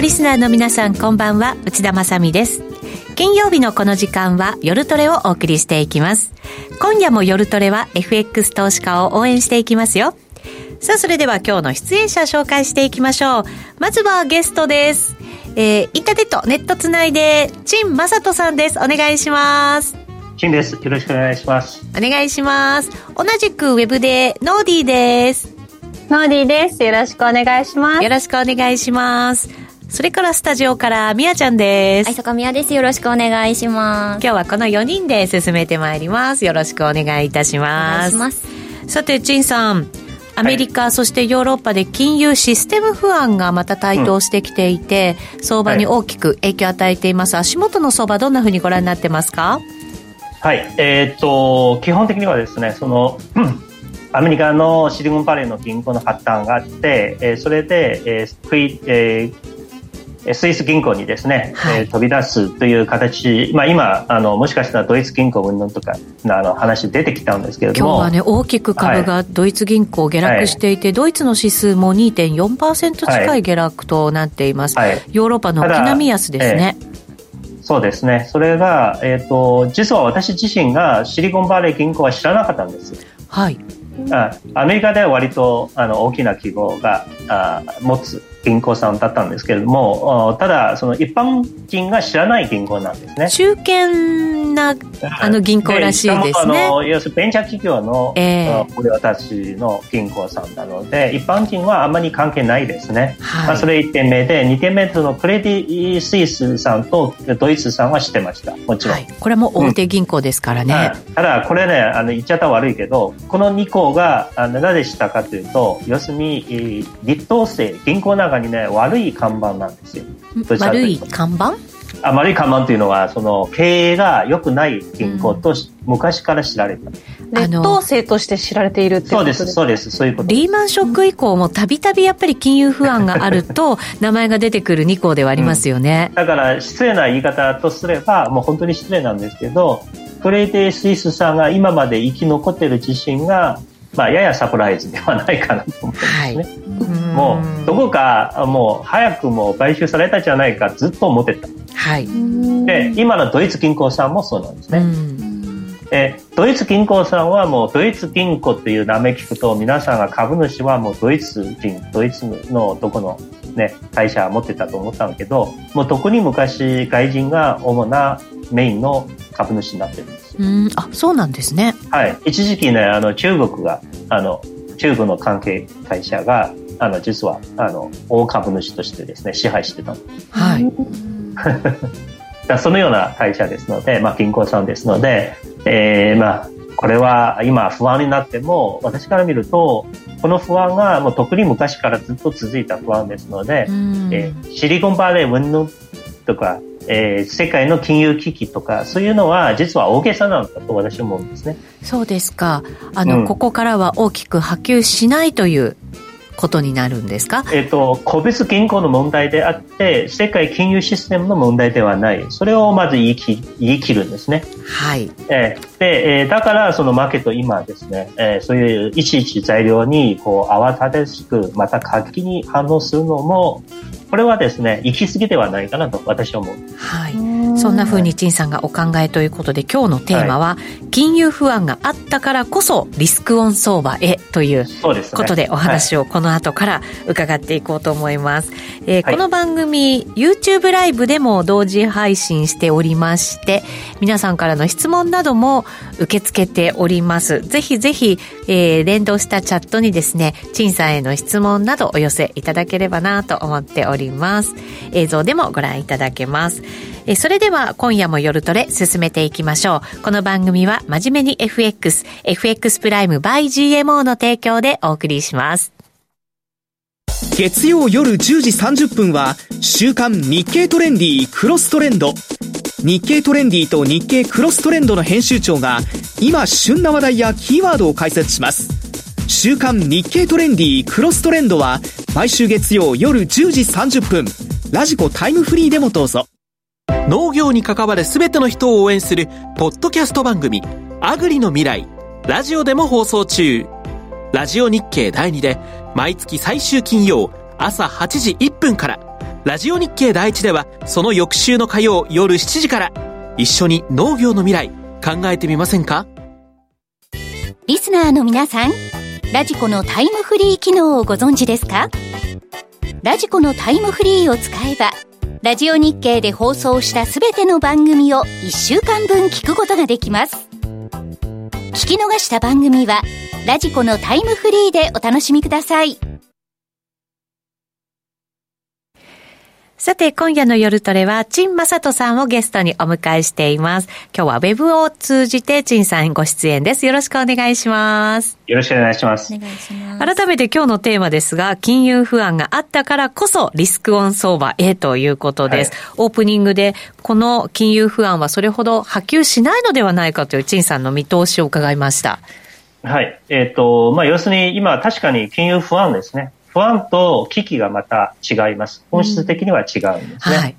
リスナーの皆さんこんばんは。内田まさです。金曜日のこの時間は夜トレをお送りしていきます。今夜も夜トレは FX 投資家を応援していきますよ。さあそれでは今日の出演者紹介していきましょう。まずはゲストです。えー、インターネットネットつないで陳正人さんです。お願いします。陳です。よろしくお願いします。お願いします。同じくウェブでノーディーです。ノーディーです。よろしくお願いします。よろしくお願いします。それからスタジオからみやちゃんです。はい、坂みやです。よろしくお願いします。今日はこの4人で進めてまいります。よろしくお願いいたします。ます。さて、陳さん。アメリカ、はい、そしてヨーロッパで金融システム不安がまた台頭してきていて、うん、相場に大きく影響を与えています、足元の相場どんなふうにご覧になってますか？はいえー、っと基本的にはですねその、アメリカのシリコンバレーの銀行の破綻があって、えー、それで、えークイえー、スイス銀行にですね、はい、えー、飛び出すという形、まあ、今あのもしかしたらドイツ銀行云々とかあの話出てきたんですけれども今日はね大きく株がドイツ銀行下落していて、はい、ドイツの指数も2.4%近い下落となっています、はい、ヨーロッパの軒並み安ですね。そうですね。それが、えっ、ー、と、実は私自身がシリコンバレー銀行は知らなかったんです。はい。あアメリカでは割とあの大きな規模があ持つ銀行さんだったんですけれどもただその一般人が知らない銀行なんですね。中堅なあの銀行らしいですね。あの要するにベンチャー企業の、えー、これ私の銀行さんなので一般人はあまり関係ないですね、はい、まあ、それ1点目で2点目そのクレディ・スイスさんとドイツさんは知ってました。もちろん、はい、これも大手銀行ですからね、うん、ただこれねあの言っちゃったら悪いけどこの2行がなぜしたかというと要するに立東性銀行な中にね悪い看板なんですよ。悪い看板？あ悪い看板というのはその経営が良くない銀行と、うん、昔から知られた劣等生として知られているってそうですそうです。そういうことリーマンショック以降もたびたびやっぱり金融不安があると 名前が出てくる2校ではありますよね、うん、だから失礼な言い方とすればもう本当に失礼なんですけどクレイテイ・スイスさんが今まで生き残っている自信がまあ、ややサプライズではないかなと思うんですね。はい、もう、どこか、もう、早くも買収されたじゃないか、ずっと思ってた。はい。で、今のドイツ銀行さんもそうなんですね。えドイツ銀行さんはもうドイツ銀行っていう名前聞くと皆さんが株主はもうドイツ人ドイツのどこの、ね、会社持ってたと思ったんだけどもう特に昔外人が主なメインの株主になってるうん。あそうなんですね。はい。一時期ねあの中国があの中国の関係会社があの実はあの大株主としてですね支配してた。はい。そのような会社ですので、まあ、銀行さんですので、えー、まあこれは今不安になっても私から見るとこの不安がもう特に昔からずっと続いた不安ですので、えー、シリコンバレー云々とかえー、世界の金融危機とかそういうのは実は大げさなのだと私は思うんですね。そうですか。あの、うん、ここからは大きく波及しないということになるんですか、えっ、と、個別銀行の問題であって世界金融システムの問題ではない。それをまず言い切言い切るんですね。はい、えー、で、えー、だからそのマーケット今ですね、えー、そういういちいち材料にこう慌ただしくまた活気に反応するのもこれはですね、行き過ぎではないかなと私は思う。はい。そんなふうに陳さんがお考えということで、今日のテーマは、はい、金融不安があったからこそリスクオン相場へということでお話をこの後から伺っていこうと思います。えー、この番組、YouTube ライブでも同時配信しておりまして、皆さんからの質問なども受け付けております。ぜひぜひ、えー、連動したチャットにですね、陳さんへの質問などお寄せいただければなと思っております。ります。映像でもご覧いただけます。えそれでは今夜も夜トレ進めていきましょう。この番組は真面目に FX、FX プライム by GMO の提供でお送りします。月曜夜10時30分は週刊日経トレンディークロストレンド。日経トレンディと日経クロストレンドの編集長が今旬な話題やキーワードを解説します。週刊日経トレンディクロストレンドは毎週月曜夜10時30分。ラジコタイムフリーでもどうぞ。農業に関わる全ての人を応援するポッドキャスト番組アグリの未来。ラジオでも放送中。ラジオ日経第2で毎月最終金曜朝8時1分から。ラジオ日経第一ではその翌週の火曜夜7時から。一緒に農業の未来考えてみませんか？リスナーの皆さんラジコのタイムフリー機能をご存知ですか？ラジコのタイムフリーを使えばラジオ日経で放送したすべての番組を1週間分聞くことができます。聞き逃した番組はラジコのタイムフリーでお楽しみください。さて、今夜の夜トレは、陳正人さんをゲストにお迎えしています。今日はウェブを通じて、陳さんご出演です。よろしくお願いします。よろしくお願いします。お願いします。改めて今日のテーマですが、金融不安があったからこそ、リスクオン相場へということです。はい、オープニングで、この金融不安はそれほど波及しないのではないかという陳さんの見通しを伺いました。はい。えっ、ー、と、まあ、要するに今確かに金融不安ですね。不安と危機がまた違います。本質的には違うんですね。うんはい、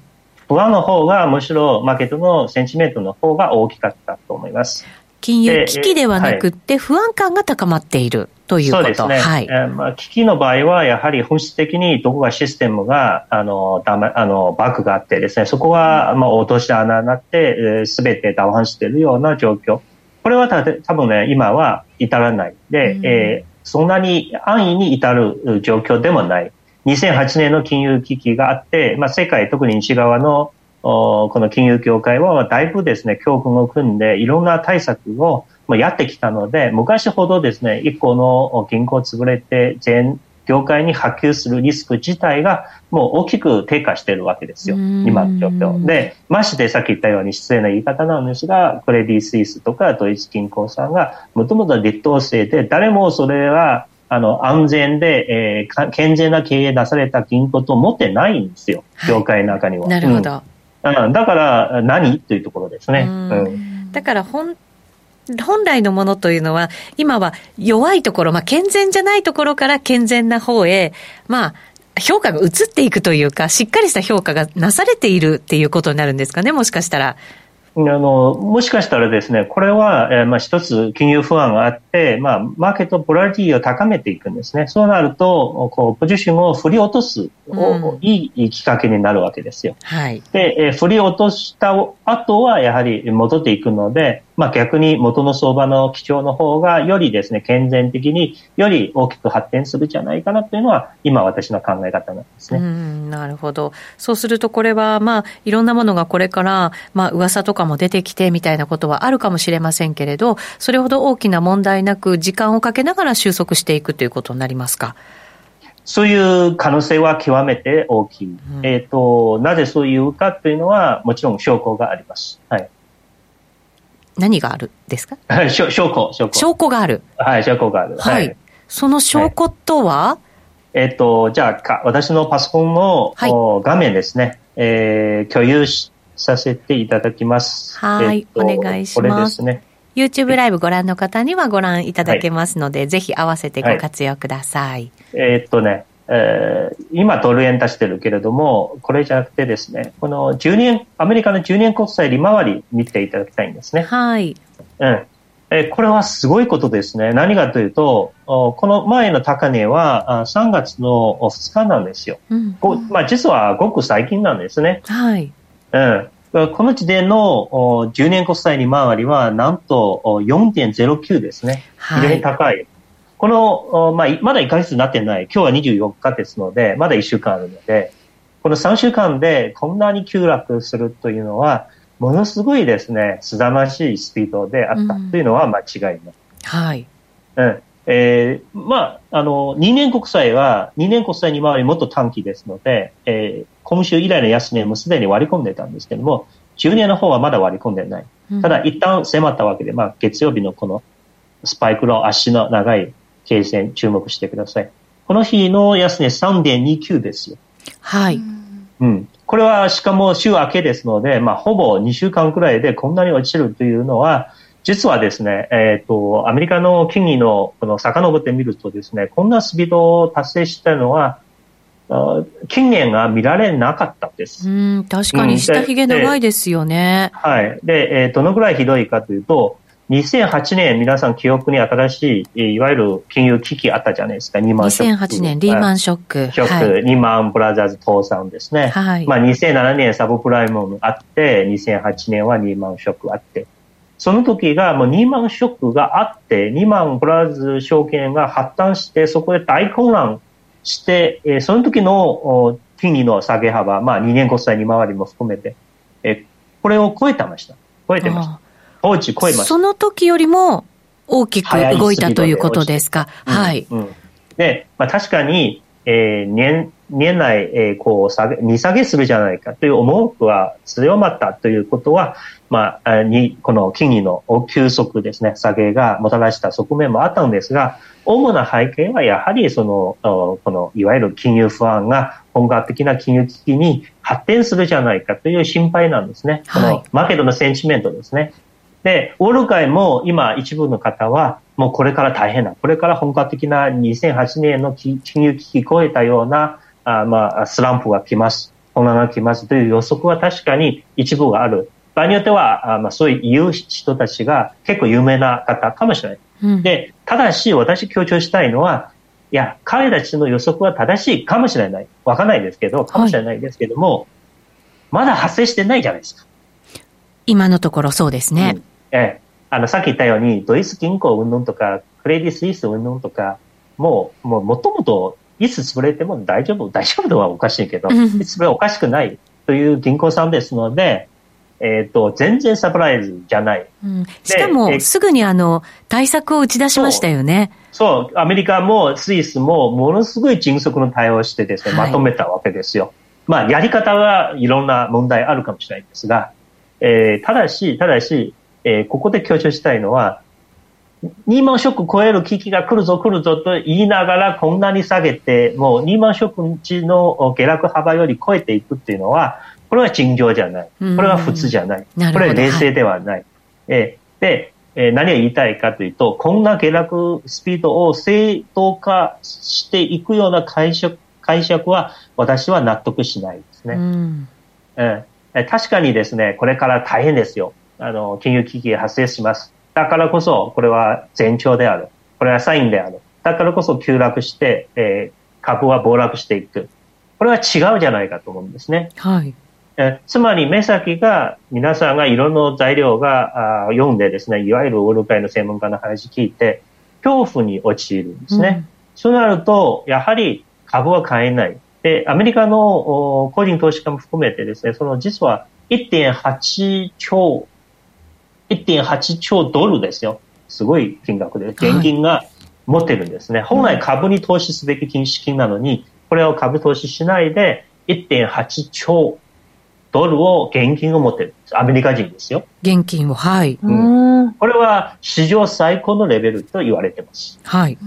不安の方がむしろマーケットのセンチメントの方が大きかったと思います。金融危機ではなくて、不安感が高まっているということ、そうですね。はい。えー、まあ、危機の場合は、やはり本質的にどこがシステムが、あの、だま、あの、バッグがあってですね、そこは、まあ、落とし穴になって、す、べ、てダウンしているような状況。これはた多分ね、今は至らないで、うん、えーそんなに安易に至る状況でもない。2008年の金融危機があって、まあ、世界、特に西側のこの金融協会はだいぶですね、教訓を組んで、いろんな対策をやってきたので、昔ほどですね、一個の銀行潰れて、全業界に波及するリスク自体がもう大きく低下しているわけですよ、今の状況。で、ましてさっき言ったように失礼な言い方なんですが、クレディ・スイスとかドイツ銀行さんがもともと劣等生で、誰もそれはあの安全で、えー、健全な経営出された銀行と思ってないんですよ、業界の中には。なるほど。うん、だから何？というところですね。うん、だから本本来のものというのは、今は弱いところ、まあ、健全じゃないところから健全な方へ、まあ、評価が移っていくというか、しっかりした評価がなされているっていうことになるんですかね、もしかしたら。あの、もしかしたらですね、これは、えー、まあ一つ金融不安があって、まあマーケットボラリティを高めていくんですね。そうなると、こう、ポジションを振り落とす、うん、いいきっかけになるわけですよ。はい。で、えー、振り落とした後はやはり戻っていくので、まあ、逆に元の相場の基調の方がよりですね、健全的により大きく発展するんじゃないかなというのは、今私の考え方なんですね。うんなるほど。そうするとこれは、まあ、いろんなものがこれから、まあ、噂とかも出てきてみたいなことはあるかもしれませんけれど、それほど大きな問題なく、時間をかけながら収束していくということになりますか？そういう可能性は極めて大きい。うん、えっ、ー、と、なぜそういうかというのは、もちろん証拠があります。はい。何があるですか？証拠、証拠。証拠がある。はい、証拠がある。はい。はい、その証拠とは、はい、えっ、ー、と、じゃあか、私のパソコンの、はい、画面ですね、えー、共有させていただきます。はい、えー、お願いします。これですね。YouTube ライブご覧の方にはご覧いただけますので、ぜひ合わせてご活用ください。えー、っとね、えー、今ドル円出してるけれども、これじゃなくてですね、この10年、アメリカの10年国債利回り見ていただきたいんですね。はい。うん。えー、これはすごいことですね。何かというと、この前の高値は3月の2日なんですよ。うん、まあ、実はごく最近なんですね。はい。うん。この時点の10年国債利回りはなんと4.09ですね。非常に高い。この、まあ、まだ1ヶ月になってない、今日は24日ですので、まだ1週間あるので、この3週間でこんなに急落するというのは、ものすごいですね、すざましいスピードであったというのは間違いない。うん、はい。うん。えー、まあ、あの、2年国債は、2年国債に回りもっと短期ですので、えー、今週以来の安値もすでに割り込んでたんですけども、10年の方はまだ割り込んでない。ただ、一旦迫ったわけで、まあ、月曜日のこのスパイクの足の長い経線注目してください。この日の安値3.29ですよ。はい。うん。これはしかも週明けですので、まあ、ほぼ2週間くらいでこんなに落ちるというのは、実はですね、えっ、ー、と、アメリカの金利のこの遡ってみるとですね、こんなスピードを達成したのは、近年が見られなかったです。うん、確かに下髭長いですよね。はい。で、えー、どのぐらいひどいかというと、2008年、皆さん記憶に新しい、いわゆる金融危機あったじゃないですか、リーマンショック。2008年、リーマンショック。ショック、はい、リーマンブラザーズ倒産ですね。はい。まあ、2007年サブプライムあって、2008年はリーマンショックあって。その時がもうリーマンショックがあって、リーマンブラザーズ証券が発端して、そこで大混乱して、えー、その時の金利の下げ幅、まあ、2年国債利回りも含めて、えー、これを超えてました。超えてました。超えました。その時よりも大きく動いたということですか？はい。うん、で、まあ、確かに、えー、年、年内、えー、こう、下げ、値下げするじゃないかという思惑は強まったということは、まあ、に、この金利の急速ですね、下げがもたらした側面もあったんですが、主な背景はやはりその、この、いわゆる金融不安が本格的な金融危機に発展するじゃないかという心配なんですね。はい、このマーケットのセンチメントですね。で、ウォール街も今一部の方は、もうこれから大変な、これから本格的な2008年の金融危機超えたような、あまあ、スランプが来ます。混乱が来ますという予測は確かに一部がある。場合によっては、あまあ、そういう人たちが結構有名な方かもしれない。うん、で、ただし私強調したいのは、いや、彼たちの予測は正しいかもしれない。わかんないですけど、かもしれないですけども、はい、まだ発生してないじゃないですか。今のところそうですね。うんええ、あの、さっき言ったように、ドイツ銀行云々とか、クレディ・スイス云々とか、もう、もう、もともと、いつ潰れても大丈夫、大丈夫とはおかしいけど、いつ潰れおかしくないという銀行さんですので、えっ、ー、と、全然サプライズじゃない。うん、しかも、すぐにあの、対策を打ち出しましたよね。そう、アメリカもスイスもものすごい迅速の対応をしてですね、まとめたわけですよ。はい、まあ、やり方はいろんな問題あるかもしれないんですが、えー、ただし、ただし、えー、ここで強調したいのは、ニーマンショック超える危機が来るぞ来るぞと言いながらこんなに下げて、もうニーマンショックの下落幅より超えていくっていうのは、これは尋常じゃない。これは普通じゃない。これは冷静ではない。はい、えー、で、えー、何を言いたいかというと、こんな下落スピードを正当化していくような解釈解釈は私は納得しないですね。うん、えー、確かにですね、これから大変ですよ。あの、金融危機が発生します。だからこそ、これは前兆である。これはサインである。だからこそ急落して、えー、株は暴落していく。これは違うじゃないかと思うんですね。はい。えつまり目先が皆さんがいろんな材料があ読んでですね、いわゆるオール界の専門家の話聞いて、恐怖に陥るんですね。うん、そうなると、やはり株は買えない。で、アメリカの個人投資家も含めてですね、その実は1.8兆1.8兆ドルですよ。すごい金額で、現金が持ってるんですね。はい、本来株に投資すべき資金なのに、これを株投資しないで、1.8兆ドルを現金を持ってる。アメリカ人ですよ。現金を、はい。うん、これは史上最高のレベルと言われてます。はい。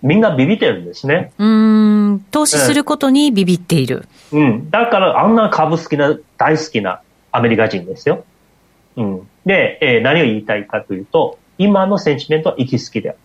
みんなビビってるんですね。うん、投資することにビビっている。うん。だからあんな株好きな、大好きなアメリカ人ですよ。うん。で、えー、何を言いたいかというと、今のセンチメントは行き過ぎである。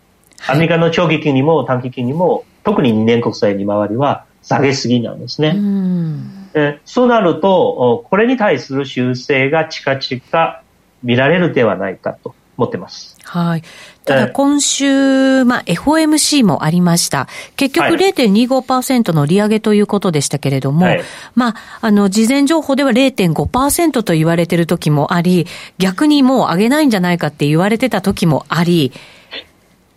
アメリカの長期金利も短期金利も、特に2年国債利回りは下げすぎなんですね。うんえそうなると、これに対する修正が近々見られるではないかと思ってます。はい。ただ今週、まあ、FOMC もありました。結局0.25%の利上げということでしたけれども、はい、まあ、あの、事前情報では0.5%と言われてる時もあり、逆にもう上げないんじゃないかって言われてた時もあり、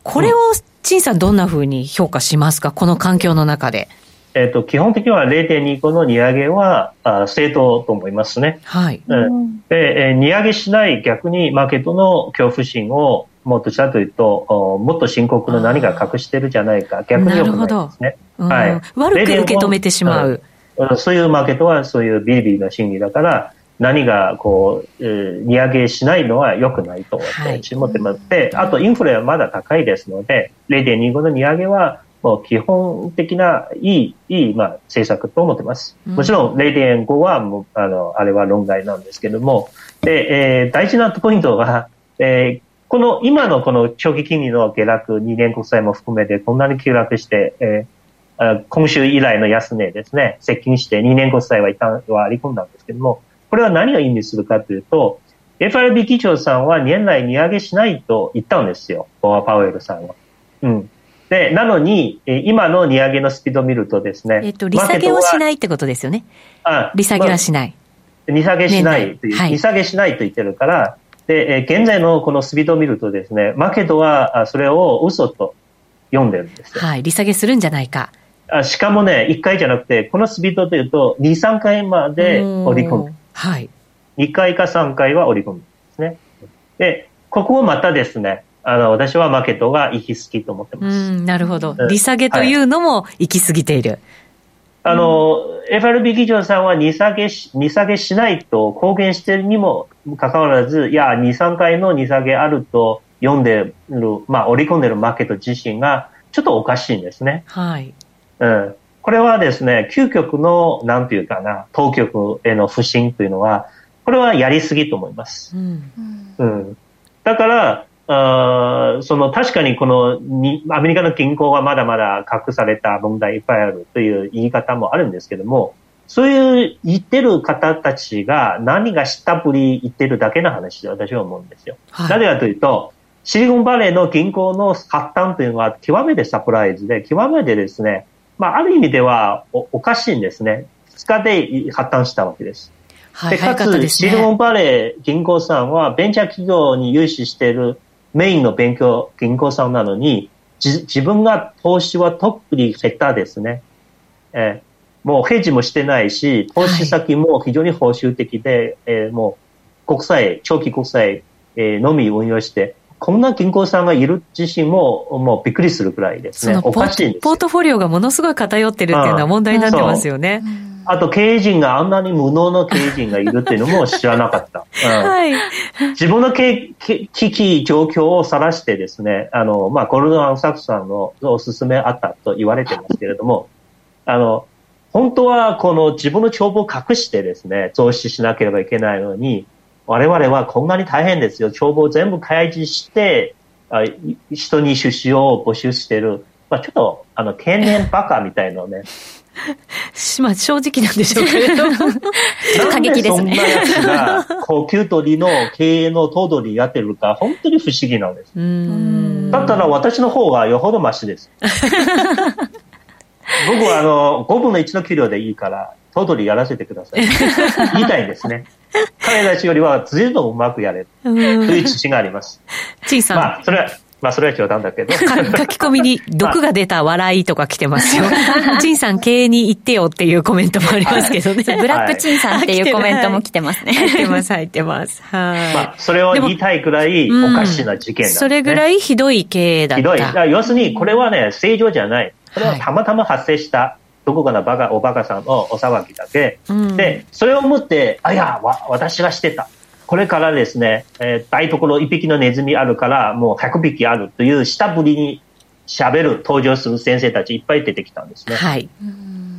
これを、陳さんどんなふうに評価しますか？この環境の中で。えっ、ー、と、基本的には0.25の利上げはあ正当と思いますね。はい。うん、で、えー、利上げしない逆にマーケットの恐怖心をもうどちらというと、もっと深刻な何か隠してるじゃないか、逆に良くないですね。はい。悪く受け止めてしまう、うん。そういうマーケットはそういうビリビリな心理だから、何がこう、えー、利上げしないのは良くないと私思ってます。で、あとインフレはまだ高いですので、0.25の利上げはもう基本的ないい、いい、まあ、政策と思ってます。もちろん0.5はもう、あの、あれは論外なんですけども、で、えー、大事なポイントは、えー、この今のこの長期金利の下落、2年国債も含めてこんなに急落して、えー、今週以来の安値ですね、接近して2年国債は一旦割り込んだんですけども、これは何を意味するかというと、FRB 議長さんは年内値上げしないと言ったんですよ。パウエルさんは。うん。で、なのに、今の値上げのスピードを見るとですね。えっと、利下げをしないってことですよね。あ利下げはしない。まあ、利下げしないという、はい、利下げしないと言ってるから、で、現在のこのスピードを見るとですね、マーケットはそれを嘘と読んでるんですよ。はい、利下げするんじゃないか。あしかもね、1回じゃなくて、このスピードでいうと、2、3回まで織り込む。はい。2回か3回は織り込むんですね。で、ここをまたですね、あの、私はマーケットが行き過ぎと思ってます。うん、なるほど。利下げというのも行き過ぎている。はい、あの、FRB 議長さんは利下げし、利下げしないと公言しているにもかかわらず、いや、2、3回の利下げあると読んでる、まあ、織り込んでるマーケット自身が、ちょっとおかしいんですね。はい。うん。これはですね、究極の、なんていうかな、当局への不信というのは、これはやりすぎと思います。うん。うん、だから、あその確かにこのにアメリカの銀行はまだまだ隠された問題いっぱいあるという言い方もあるんですけども、そういう言ってる方たちが何が下ぶり言ってるだけの話で私は思うんですよ。はい、なぜかというと、シリコンバレーの銀行の発端というのは極めてサプライズで、極めてですね、まあ、ある意味ではおおかしいんですね。2日で発端したわけです。はい、でかつ、ね、シリコンバレー銀行さんはベンチャー企業に融資しているメインの勉強銀行さんなのに、自分が投資は特に下手ですね。えー、もうヘッジもしてないし、投資先も非常に報酬的で、はい、えー、もう国債、長期国債、えー、のみ運用して、こんな銀行さんがいる自身も、もうびっくりするくらいですね。おかしいんですポートフォリオがものすごい偏ってるっていうのは問題になってますよね。あと経営陣があんなに無能の経営陣がいるっていうのも知らなかった。うん、はい。自分の危機状況を晒してですね、あの、まあ、ゴルドマン・サクさんのおすすめあったと言われてますけれども、あの、本当はこの自分の帳簿を隠してですね、増資しなければいけないのに、我々はこんなに大変ですよ。帳簿を全部開示して、あ人に出資を募集してる。まあ、ちょっと、あの、天然バカみたいなね。まあ、正直なんでしょうけれども。過激ですね。そんなやつが、高級鳥の経営の頭取やってるか、本当に不思議なんです。だったら私の方がよほどマシです。僕はあの、5分の1の給料でいいから、頭取やらせてください。言いたいんですね。彼たちよりは随分うまくやれる。という自信があります。まあ、それは、まあ、それは冗談だけど。書き込みに、毒が出た笑いとか来てますよ。チンさん、経営に行ってよっていうコメントもありますけどね。ブラックチンさんっていうコメントも来てますね。入ってます、入ってます。はい。まあ、それを言いたいくらいおかしな事件だ、ね、それぐらいひどい経営だった。ひどい。要するに、これはね、正常じゃない。これはたまたま発生した。どこかのバカ、おバカさんのお騒ぎだけ。うん、で、それをもって、あ、いや、わ、私がしてた。これからですね、えー、台所一匹のネズミあるから、もう100匹あるという下振りに喋る、登場する先生たちいっぱい出てきたんですね。はい。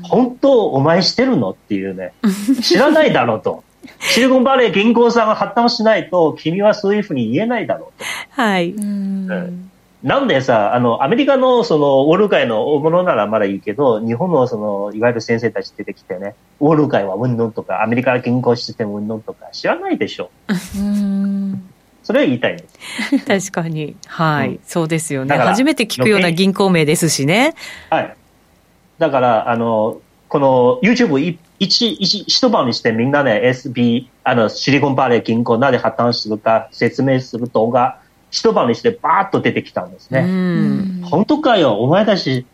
本当、お前してるの？っていうね、知らないだろうと。シリコンバレー銀行さんが発端しないと、君はそういうふうに言えないだろうと。はい。うんなんでさ、あの、アメリカのその、ウォール街の大物ならまだいいけど、日本のその、いわゆる先生たち出てきてね、ウォール街はうんぬんとか、アメリカ銀行システムうんぬんとか、知らないでしょ。うんそれは言いたい。確かに。はい、うん、そうですよね。初めて聞くような銀行名ですしね。はい。だから、あの、この YouTube 一、一、一晩にしてみんなね、SB、あの、シリコンバレー銀行なぜ破綻するか説明する動画、一晩にしてバーッと出てきたんですね。本当かよ、お前たち、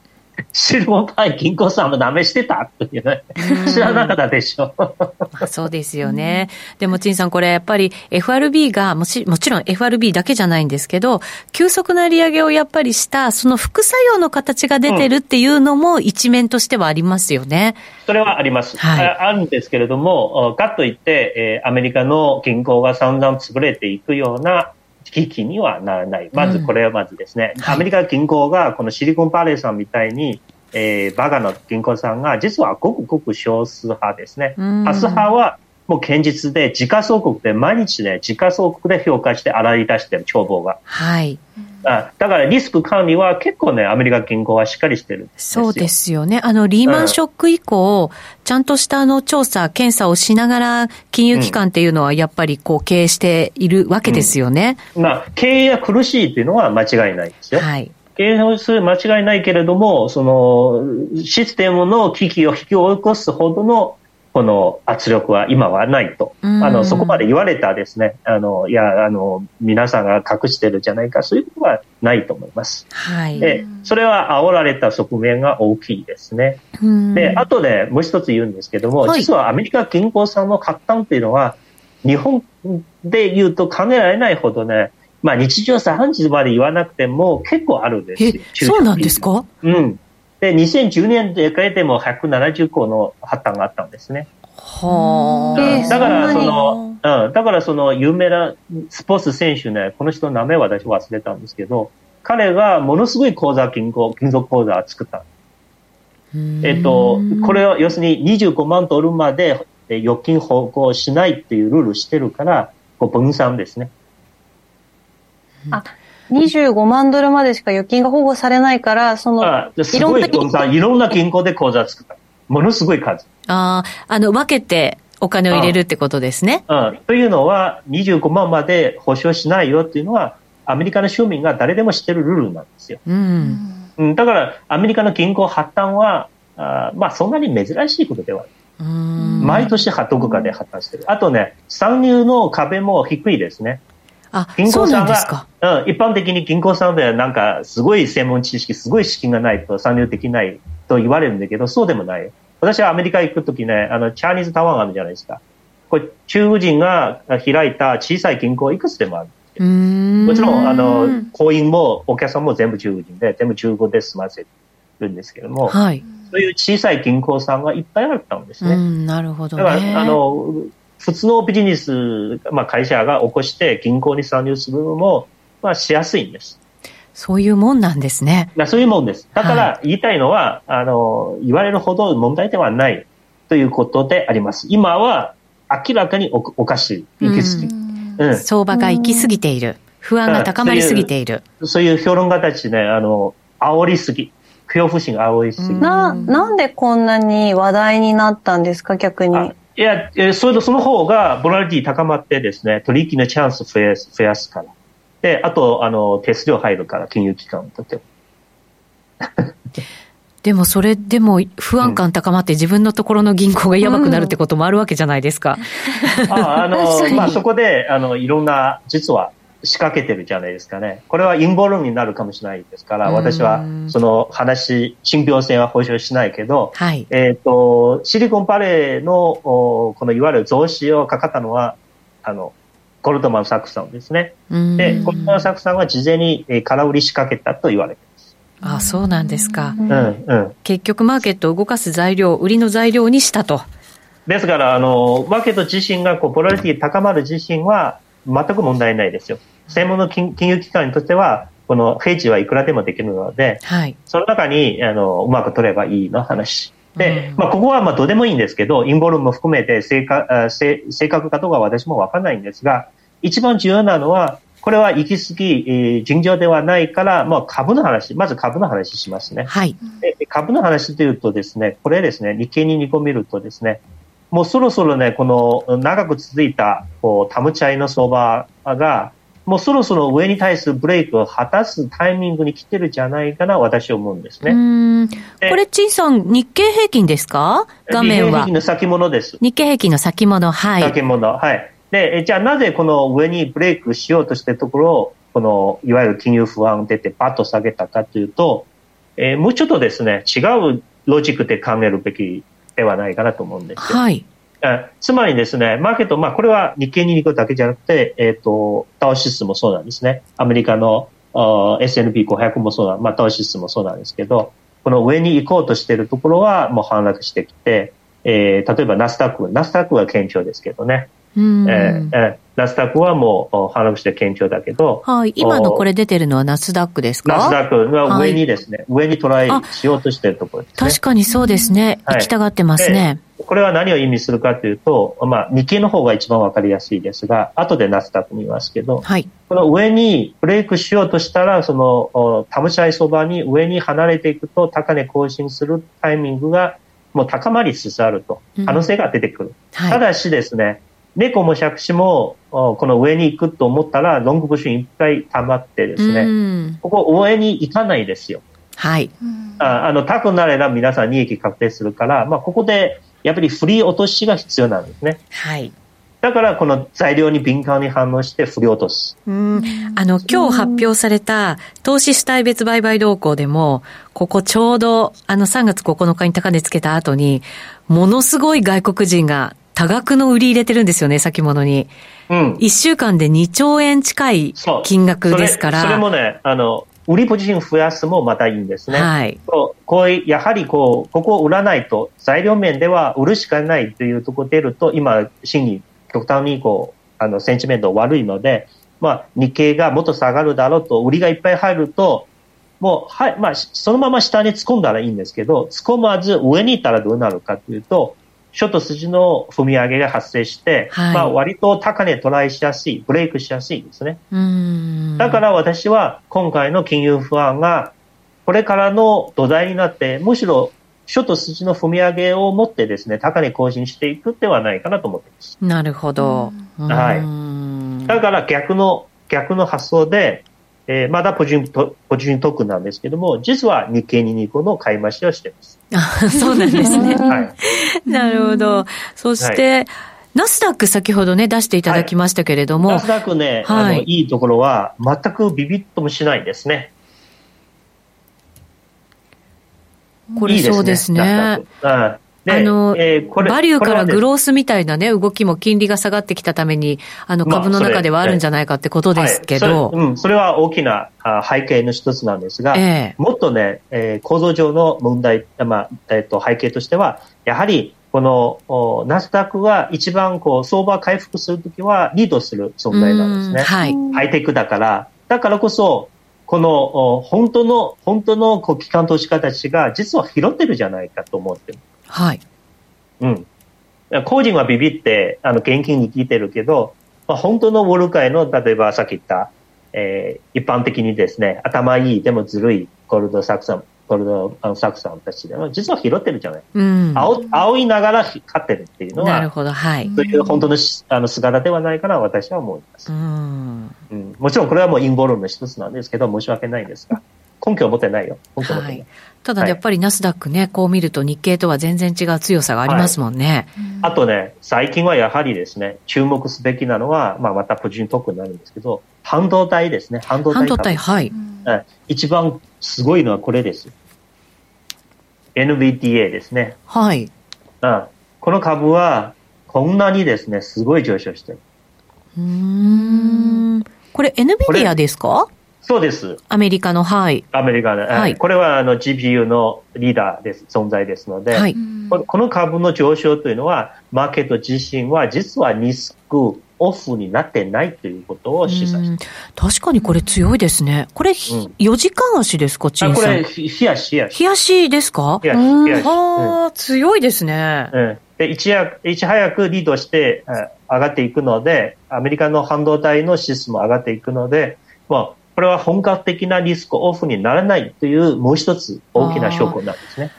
シルバーパイ銀行さんもダメしてた？っていうね。知らなかったでしょ。そうですよね。でも、陳さん、これやっぱり FRB がもし、もちろん FRB だけじゃないんですけど、急速な利上げをやっぱりした、その副作用の形が出てるっていうのも一面としてはありますよね。うん、それはあります。はい、あるんですけれども、かといって、えー、アメリカの銀行が散々潰れていくような危機にはならない。まずこれはまずですね、うん、アメリカ銀行がこのシリコンバレーさんみたいに、えー、バカの銀行さんが実はごくごく少数派ですね。多数派はもう堅実で時価総国で毎日ね、時価総国で評価して洗い出してる帳簿が。はい。あだからリスク管理は結構ね、アメリカ銀行はしっかりしてるそうですよね。あの、リーマンショック以降、うん、ちゃんとしたあの調査、検査をしながら、金融機関っていうのはやっぱりこう経営しているわけですよね。うん、まあ、経営が苦しいっていうのは間違いないですよ。はい。経営する間違いないけれども、その、システムの危機を引き起こすほどのこの圧力は今はないと、あのそこまで言われたですね、あのいやあの、皆さんが隠してるじゃないか、そういうことはないと思います。はい、でそれは煽られた側面が大きいですね。で、あとでもう一つ言うんですけども、はい、実はアメリカ銀行さんの活端っていうのは、日本で言うと考えられないほどね、まあ日常茶飯事まで言わなくても結構あるんですよ。そうなんですか？うん。で、2010年でかえても170個の破綻があったんですね。はあ。だからその、うん、だからその有名なスポーツ選手ね、この人の名前は私忘れたんですけど、彼がものすごい口座金庫、金属口座を作った。えっと、これは要するに25万ドルまで預金保護しないっていうルールしてるから、こう分散ですね。あ、25万ドルまでしか預金が保護されないから、その、あすごい分散、いろんな銀行で口座作った。ものすごい数。ああ、あの、分けてお金を入れるってことですね。うん。というのは、25万まで保証しないよっていうのは、アメリカの庶民が誰でも知ってるルールなんですよ。うん。うん、だから、アメリカの銀行発端は、あまあ、そんなに珍しいことではない。毎年どこかで破綻してる。あとね、参入の壁も低いですね。あ、銀行さんが、うん、一般的に銀行さんではなんかすごい専門知識、すごい資金がないと参入できないと言われるんだけど、そうでもない。私はアメリカ行くときね、あの、チャーニーズタワーがあるじゃないですか。これ、中国人が開いた小さい銀行いくつでもある。もちろん、あの、行員もお客さんも全部中国人で、全部中国で済ませるんですけども、はい、そういう小さい銀行さんがいっぱいあったんですね。なるほど、ね、だから、あの、普通のビジネス、まあ、会社が起こして銀行に参入するのも、まあ、しやすいんです。そういうもんなんですね。そういうもんです。だから言いたいのは、はい、あの、言われるほど問題ではないということであります。今は明らかにおおかしい。行き過ぎ。うん、相場が行き過ぎている。不安が高まりすぎている。そういう評論家たちね、あの、煽りすぎ。恐怖心が煽りすぎ。な、なんでこんなに話題になったんですか、逆に。いや、それとその方が、ボラリティ高まってですね、取引のチャンス増やす増やすから。で、あと、あの、手数料入るから、金融機関とっても。でもそれでも不安感高まって自分のところの銀行がやばくなるってこともあるわけじゃないですか。うん、ああの、まあそこで、あの、いろんな、実は仕掛けてるじゃないですかね。これは陰謀論になるかもしれないですから、私はその話、信憑性は保証しないけど、はい、えっ、と、シリコンバレーの、このいわゆる増資をかかったのは、あの、ゴルドマン・サックさんですね。で、ゴルドマン・サックさんは事前に空売り仕掛けたと言われてます。あそうなんですか。うんうん。結局マーケットを動かす材料、売りの材料にしたと。ですから、あの、マーケット自身がこう、ポラリティ高まる自身は全く問題ないですよ。専門の金金融機関にとっては、このフェイチはいくらでもできるので、はい、その中にあのうまく取ればいいの話。で、うん、まあ、ここはまあどうでもいいんですけど、陰謀論も含めて正確正正確かどうかは私もわからないんですが、一番重要なのは、これは行き過ぎ、えー、尋常ではないから、まあ、株の話、まず株の話しますね。はい。で株の話というとですね、これですね、日経に煮込めるとですね、もうそろそろね、この長く続いた、こう、タムチャイの相場が、もうそろそろ上に対するブレイクを果たすタイミングに来てるじゃないかな、私は思うんですね。これ、陳さん、日経平均ですか？画面は。日経平均の先物です。日経平均の先物、はい。先物、はい。で、じゃあなぜこの上にブレイクしようとしてるところを、この、いわゆる金融不安出てパッと下げたかというと、えー、もうちょっとですね、違うロジックで考えるべきではないかなと思うんですよ。はい。つまりですね、マーケット、まあ、これは日経に行くだけじゃなくて、えっ、ー、と、タワー指数もそうなんですね。アメリカの S&P500 もそうな、まあ、タワー指数もそうなんですけど、この上に行こうとしているところはもう反落してきて、えー、例えばナスダック、ナスダックは堅調ですけどね。えー、えナスダックはもう反落して堅調だけど。はい。今のこれ出てるのはナスダックですか？ナスダックが上にですね、はい、上にトライしようとしてるところです、ね、確かにそうですね。行きたがってますね。これは何を意味するかというと、まあ、日経の方が一番わかりやすいですが、後でナスダック見ますけど、はい、この上にブレイクしようとしたら、その、タムチャイそばに上に離れていくと、高値更新するタイミングがもう高まりつつあると、可能性が出てくる。うんはい、ただしですね、猫も借子もこの上に行くと思ったら、ロングブッシュいっぱい溜まってですね、ここ上に行かないですよ。はい。ああの、高くなれば皆さん利益確定するから、まあ、ここでやっぱり振り落としが必要なんですね。はい。だからこの材料に敏感に反応して振り落とす。うん。あの、今日発表された投資主体別売買動向でも、ここちょうどあの3月9日に高値つけた後に、ものすごい外国人が多額の売り入れてるんですよね、先物に。うん。1週間で2兆円近い金額ですから。それもね、あの、売りポジション増やすもまたいいんですね。はい。こう、やはりこう、ここを売らないと、材料面では売るしかないというところ出ると、今、真に極端にこう、あの、センチメント悪いので、まあ、日経がもっと下がるだろうと、売りがいっぱい入ると、もう、はい、まあ、そのまま下に突っ込んだらいいんですけど、突っ込まず上に行ったらどうなるかというと、ショート筋の踏み上げが発生して、はい、まあ割と高値トライしやすい、ブレイクしやすいですね。だから私は今回の金融不安がこれからの土台になって、むしろショート筋の踏み上げを持ってですね、高値更新していくではないかなと思っています。なるほど。はい。だから逆の、逆の発想で、えー、まだポジション、ポジション特なんですけども、実は日経2 2個の買い増しをしています。あそうなんですね。はい。なるほど。そして、はい、ナスダック先ほどね、出していただきましたけれども。はい、ナスダックね、はい、あの、いいところは、全くビビッともしないですね。これそうですね。いいすねあの、えー、これバリューからグロースみたいなね、動きも金利が下がってきたために、あの、株の中ではあるんじゃないかってことですけど。まあそはい、うん、それは大きな背景の一つなんですが、えー、もっとね、えー、構造上の問題、まあ、えっ、ー、と、背景としては、やはり、このナスダックが一番こう相場回復するときはリードする存在なんですね。はい。ハイテクだから、だからこそ、この本当の、本当のこう機関投資家たちが実は拾ってるじゃないかと思ってる。はい。うん。個人はビビって、あの、現金に聞いてるけど、まあ、本当のウォル界の、例えばさっき言った、えー、一般的にですね、頭いい、でもずるい、ゴールドサクさん、ゴールドあのサクさんたちでも、実は拾ってるじゃない。うん。青、青いながら勝ってるっていうのは、なるほど、はい。そういう本当のあの姿ではないかな、私は思います。うん。うん。もちろんこれはもう陰謀論の一つなんですけど、申し訳ないですが。根拠を持ってないよ。根拠を持ってない。はいただやっぱりナスダックね、こう見ると日経とは全然違う強さがありますもんね。はい、あとね、最近はやはりですね、注目すべきなのは、まあまた個人特になるんですけど、半導体ですね。半導体。半導体、はい。一番すごいのはこれです。NVDA ですね。はい。うん。この株は、こんなにですね、すごい上昇してる。うん。これ NVIDIA ですか？そうです。アメリカの、はい。アメリカの、はい。これはあの GPU のリーダーです、存在ですので、はい、この株の上昇というのは、マーケット自身は実はリスクオフになってないということを示唆して確かにこれ強いですね。これ、うん、4時間足ですか、チンさん？これ、冷やし、冷やし。冷やしですか？冷やし、冷やし。はあ、強いですね。うん。で、いちやいち早くリードして上がっていくので、アメリカの半導体の指数も上がっていくので、まあ、これは本格的なリスクオフにならないというもう一つ大きな証拠なんですね。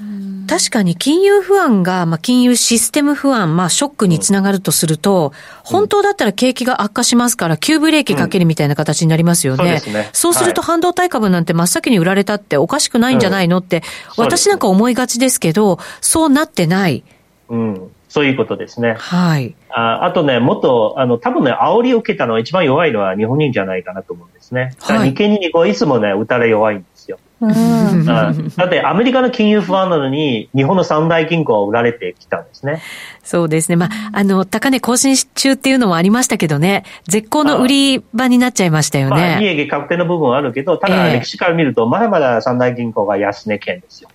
確かに金融不安が、まあ、金融システム不安、まあ、ショックにつながるとすると、うん、本当だったら景気が悪化しますから、急ブレーキかけるみたいな形になりますよね。うん、そうですね。そうすると半導体株なんて真っ先に売られたっておかしくないんじゃないのって、うん、私なんか思いがちですけど、そうなってない。うん。そういうことですね。はい。ああとね、もっと、あの、多分ね、煽りを受けたのは一番弱いのは日本人じゃないかなと思うんですね。はい、日経にこういつもね、打たれ弱いんですよ。うん、だってアメリカの金融不安なのに、日本の三大銀行は売られてきたんですね。そうですね。まあ、あの、高値更新中っていうのもありましたけどね、絶好の売り場になっちゃいましたよね。まあ、利益確定の部分はあるけど、ただ歴史から見ると、まだまだ三大銀行が安値圏ですよ。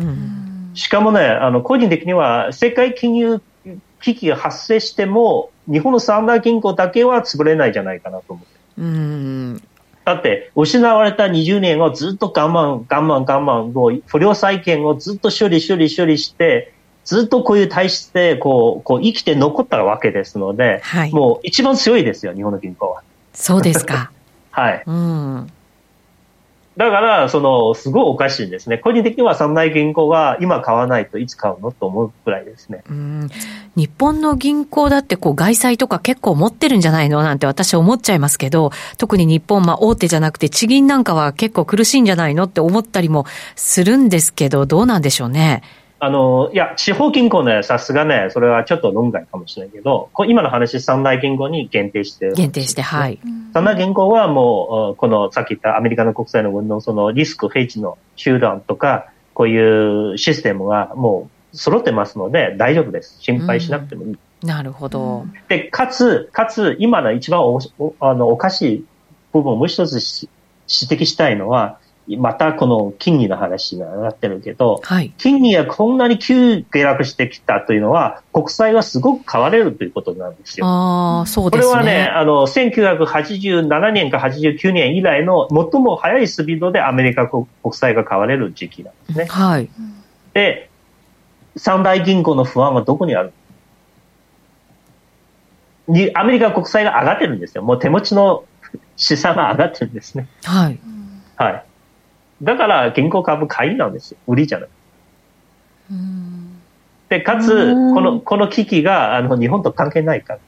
うん、しかもね、あの、個人的には世界金融危機が発生しても、日本の三大銀行だけは潰れないじゃないかなと思って。うんだって、失われた20年をずっと我慢、我慢、我慢、もう不良債権をずっと処理、処理、処理して、ずっとこういう体質で、こう、こう生きて残ったわけですので、はい、もう一番強いですよ、日本の銀行は。そうですか。はい。うん。だから、その、すごいおかしいんですね。個人的には三大銀行は今買わないといつ買うのと思うくらいですね。日本の銀行だってこう外債とか結構持ってるんじゃないのなんて私思っちゃいますけど、特に日本、まあ大手じゃなくて地銀なんかは結構苦しいんじゃないのって思ったりもするんですけど、どうなんでしょうね。あの、いや、地方銀行ね、さすがね、それはちょっと論外かもしれないけど、今の話、三大銀行に限定して、限定して、はい。三大銀行はもう、この、さっき言ったアメリカの国債の運動、そのリスクヘッジの集団とか、こういうシステムがもう揃ってますので、大丈夫です。心配しなくてもいい。うん、なるほど。で、かつ、かつ、今の一番おおあのおかしい部分をもう一つ指摘したいのは、またこの金利の話がなってるけど、はい、金利がこんなに急下落してきたというのは、国債はすごく買われるということなんですよ。あそうですね。これはね、あの、1987年か89年以来の最も速いスピードでアメリカ国債が買われる時期なんですね。はい。で、三大銀行の不安はどこにある？にアメリカ国債が上がってるんですよ。もう手持ちの資産が上がってるんですね。はい。はい。だから銀行株買いなんですよ。売りじゃない。で、かつ、この、この危機が、あの、日本と関係ないから。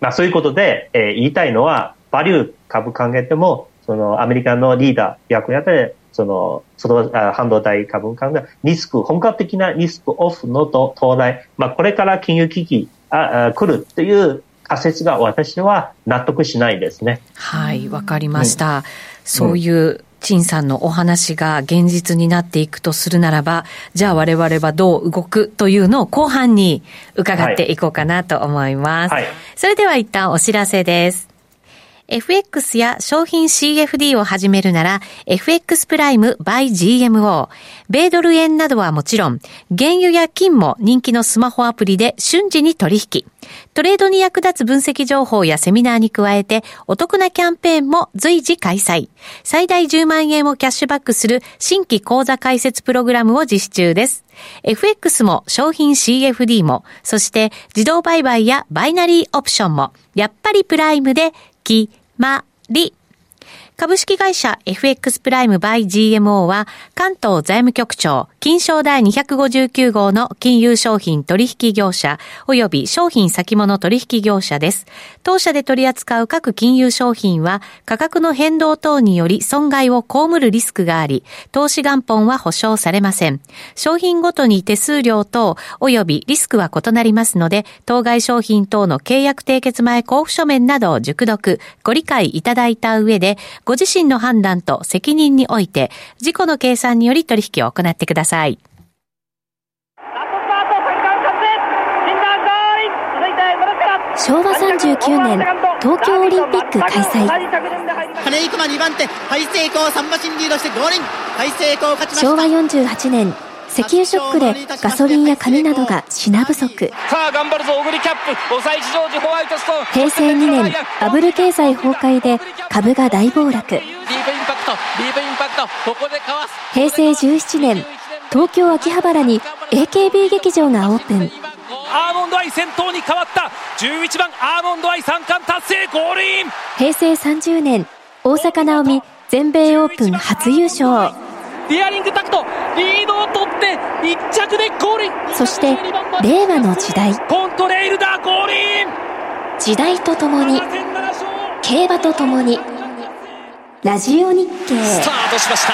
まあ、そういうことで、えー、言いたいのは、バリュー株考えても、その、アメリカのリーダー役やで、その、その、半導体株考えリスク、本格的なリスクオフの到来、まあ、これから金融危機ああ来るという仮説が私は納得しないですね。はい、わかりました。うんそういう陳さんのお話が現実になっていくとするならば、じゃあ我々はどう動くというのを後半に伺っていこうかなと思います。はい、それでは一旦お知らせです。FX や商品 CFD を始めるなら、FX プライム by GMO。米ドル円などはもちろん、原油や金も人気のスマホアプリで瞬時に取引。トレードに役立つ分析情報やセミナーに加えて、お得なキャンペーンも随時開催。最大10万円をキャッシュバックする新規講座開設プログラムを実施中です。FX も商品 CFD も、そして自動売買やバイナリーオプションも、やっぱりプライムで決まり。株式会社 FX プライムバイ GMO は関東財務局長金賞第259号の金融商品取引業者及び商品先物取引業者です。当社で取り扱う各金融商品は価格の変動等により損害を被るリスクがあり、投資元本は保証されません。商品ごとに手数料等及びリスクは異なりますので、当該商品等の契約締結前交付書面などを熟読、ご理解いただいた上で、ご自身の判断と責任において、事故の計算により取引を行ってください。昭和39年東京オリンピック開催。昭和48年石油ショックでガソリンや紙などが品不足。平成2年バブル経済崩壊で株が大暴落。平成17年東京秋葉原に AKB 劇場がオープン。アーモンドアイ先頭に変わった。11番アーモンドアイ三冠達成ゴールイン。平成30年大坂なおみ全米オープン初優勝。デアリングタクトリードを取って1着でゴールイン。そして令和の時代。コントレイルダーゴールイン。時代とともに競馬とともにラジオ日経。スタートしました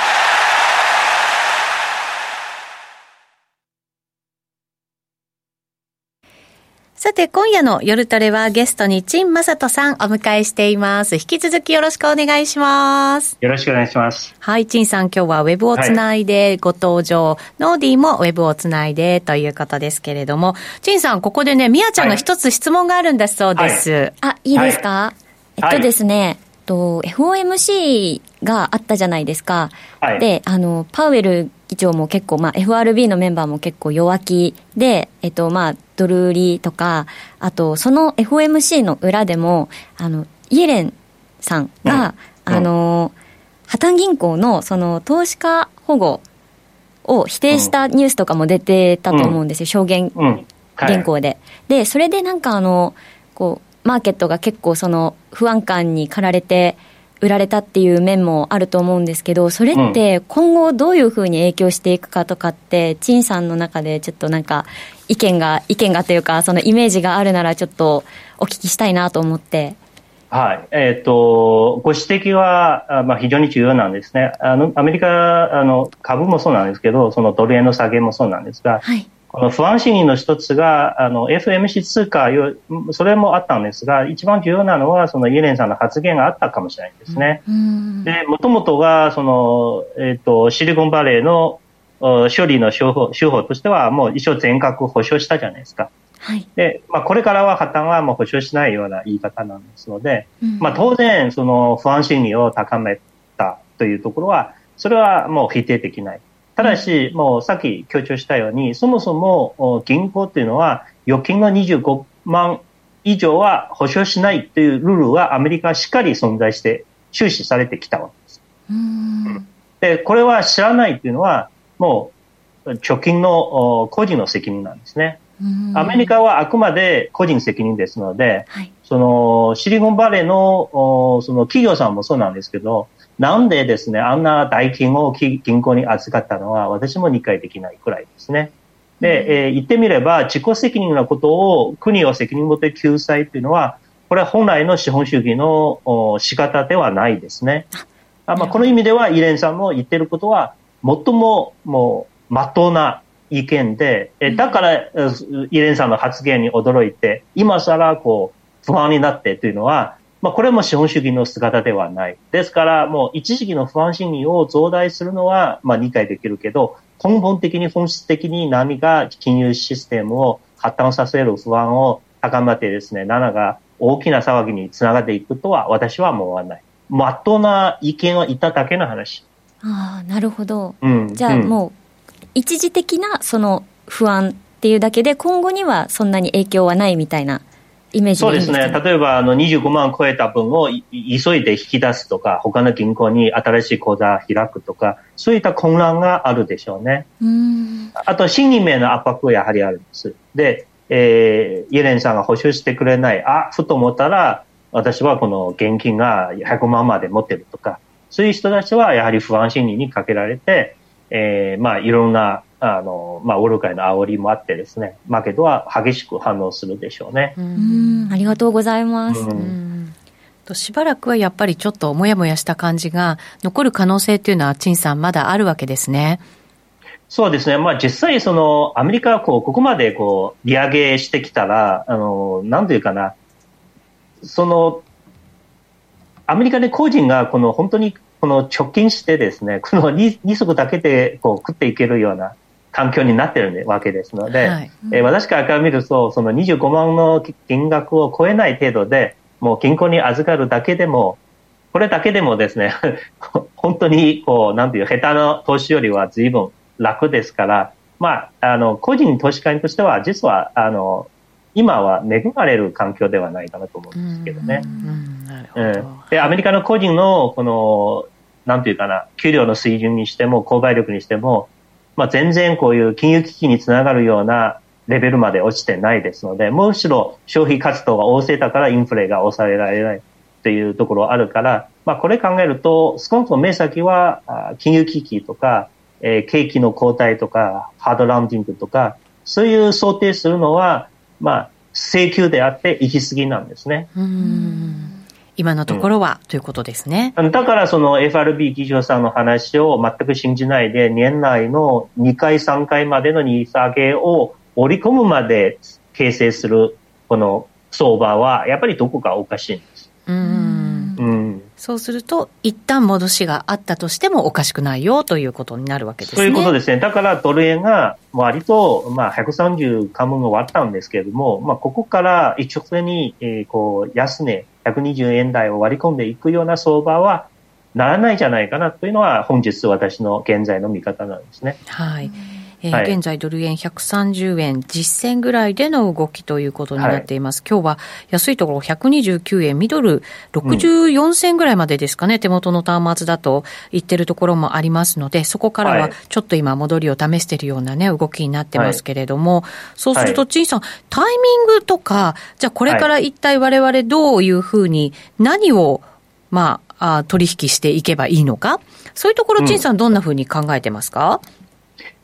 さて、今夜の夜トレはゲストに陳正人さんお迎えしています。引き続きよろしくお願いします。よろしくお願いします。はい、陳さん今日はウェブをつないでご登場、はい、ノーディーもウェブをつないでということですけれども、陳さん、ここでね、みやちゃんが一つ質問があるんだそうです。はい、あ、いいですか、はい、えっとですね、と FOMC があったじゃないですか。はい、で、あの、パウエル議長も結構、まあ、FRB のメンバーも結構弱気で、えっと、まあ、ドル売りとか、あと、その FOMC の裏でも、あの、イエレンさんが、うん、あの、破綻銀行の、その、投資家保護を否定したニュースとかも出てたと思うんですよ、証言原稿で。で、それでなんかあの、こう、マーケットが結構その不安感に駆られて、売られたっていう面もあると思うんですけど、それって今後どういうふうに影響していくかとかって、陳さんの中でちょっとなんか意見が、意見がというか、そのイメージがあるならちょっとお聞きしたいなと思って。はい。えっ、ー、と、ご指摘は、まあ、非常に重要なんですね。あの、アメリカ、あの、株もそうなんですけど、そのドル円の下げもそうなんですが、はい、この不安心理の一つが、あの、FMC 通貨よ、それもあったんですが、一番重要なのは、そのイエレンさんの発言があったかもしれないですね。で、もともとが、その、えっ、ー、と、シリコンバレーの処理の手法手法としては、もう一応全額保証したじゃないですか。はい、で、まあ、これからは破綻はもう保証しないような言い方なんですので、うん、まあ、当然、その不安心理を高めたというところは、それはもう否定できない。ただし、もうさっき強調したように、そもそも銀行っていうのは預金が25万以上は保証しないというルールはアメリカはしっかり存在して注視されてきたわけです。で、これは知らないというのは、もう貯金の個人の責任なんですね。アメリカはあくまで個人責任ですので、はい、そのシリコンバレーのその企業さんもそうなんですけど、なんでですね、あんな大金を銀行に預かったのは私も理解できないくらいですね。で、えー、言ってみれば自己責任のことを国を責任持って救済というのは、これは本来の資本主義の仕方ではないですね。あまあ、この意味ではイレンさんの言ってることは、最ももう、まっとうな意見で、えだから、イレンさんの発言に驚いて、今更こう、不安になってというのは、まあ、これも資本主義の姿ではない。ですから、もう一時期の不安心理を増大するのは、まあ、理解できるけど、根本的に本質的に何が金融システムを発端させる不安を高めてですね、7が大きな騒ぎにつながっていくとは私は思わない。まっとうな意見を言っただけの話。ああ、なるほど。うん、じゃあもう、一時的なその不安っていうだけで、今後にはそんなに影響はないみたいなイメージそうですね。例えば、あの、25万超えた分を急いで引き出すとか、他の銀行に新しい口座を開くとか、そういった混乱があるでしょうね。うんあと、心理面の圧迫がやはりあるんです。で、えー、イエレンさんが保証してくれない、あ、ふと思ったら、私はこの現金が100万まで持ってるとか、そういう人たちはやはり不安心理にかけられて、えー、まあ、いろんなあの、まあ、オルカイの煽りもあってですね、マーケットは激しく反応するでしょうね。うんありがとうございます。うんとしばらくはやっぱりちょっともやもやした感じが残る可能性というのは、陳さん、まだあるわけですね。そうですね。まあ実際そのアメリカはこう、ここまでこう、利上げしてきたら、あの、なんていうかな、その、アメリカで個人がこの本当にこの貯金してですね、この利息だけでこう食っていけるような環境になってるわけですので、はい。えー、私から見ると、その25万の金額を超えない程度で、もう銀行に預かるだけでも、これだけでもですね、本当にこう、なんていう、下手な投資よりは随分楽ですから、まあ、あの、個人投資家としては、実は、あの、今は恵まれる環境ではないかなと思うんですけどね。うん、で、アメリカの個人の、この、なんていうかな、給料の水準にしても、購買力にしても、まあ、全然こういう金融危機につながるようなレベルまで落ちてないですので、むしろ消費活動が旺盛だからインフレが抑えられないというところあるから、まあ、これ考えると、少なくとも目先は金融危機とか、えー、景気の後退とか、ハードランディングとか、そういう想定するのは、まあ、請求であって行き過ぎなんですね。うん今のところは、うん、ということですね。だからその FRB 議長さんの話を全く信じないで、年内の2回、3回までの利下げを織り込むまで形成するこの相場は、やっぱりどこかおかしいんです。うんうんそうすると、一旦戻しがあったとしてもおかしくないよということになるわけですね。そういうことですね。だからドル円が割と、まあ、130カムが割ったんですけれども、まあ、ここから一直線に、えー、こう、安値、120円台を割り込んでいくような相場は、ならないじゃないかなというのは、本日私の現在の見方なんですね。はい。えー、はい、現在ドル円130円実践ぐらいでの動きということになっています。はい、今日は安いところ129円、ミドル64銭ぐらいまでですかね、うん、手元の端末だと言ってるところもありますので、そこからはちょっと今戻りを試しているようなね、動きになってますけれども、はい、そうすると、陳さん、タイミングとか、じゃあこれから一体我々どういうふうに何を、まあ、あ取引していけばいいのか、そういうところ、陳さん、どんなふうに考えてますか、うん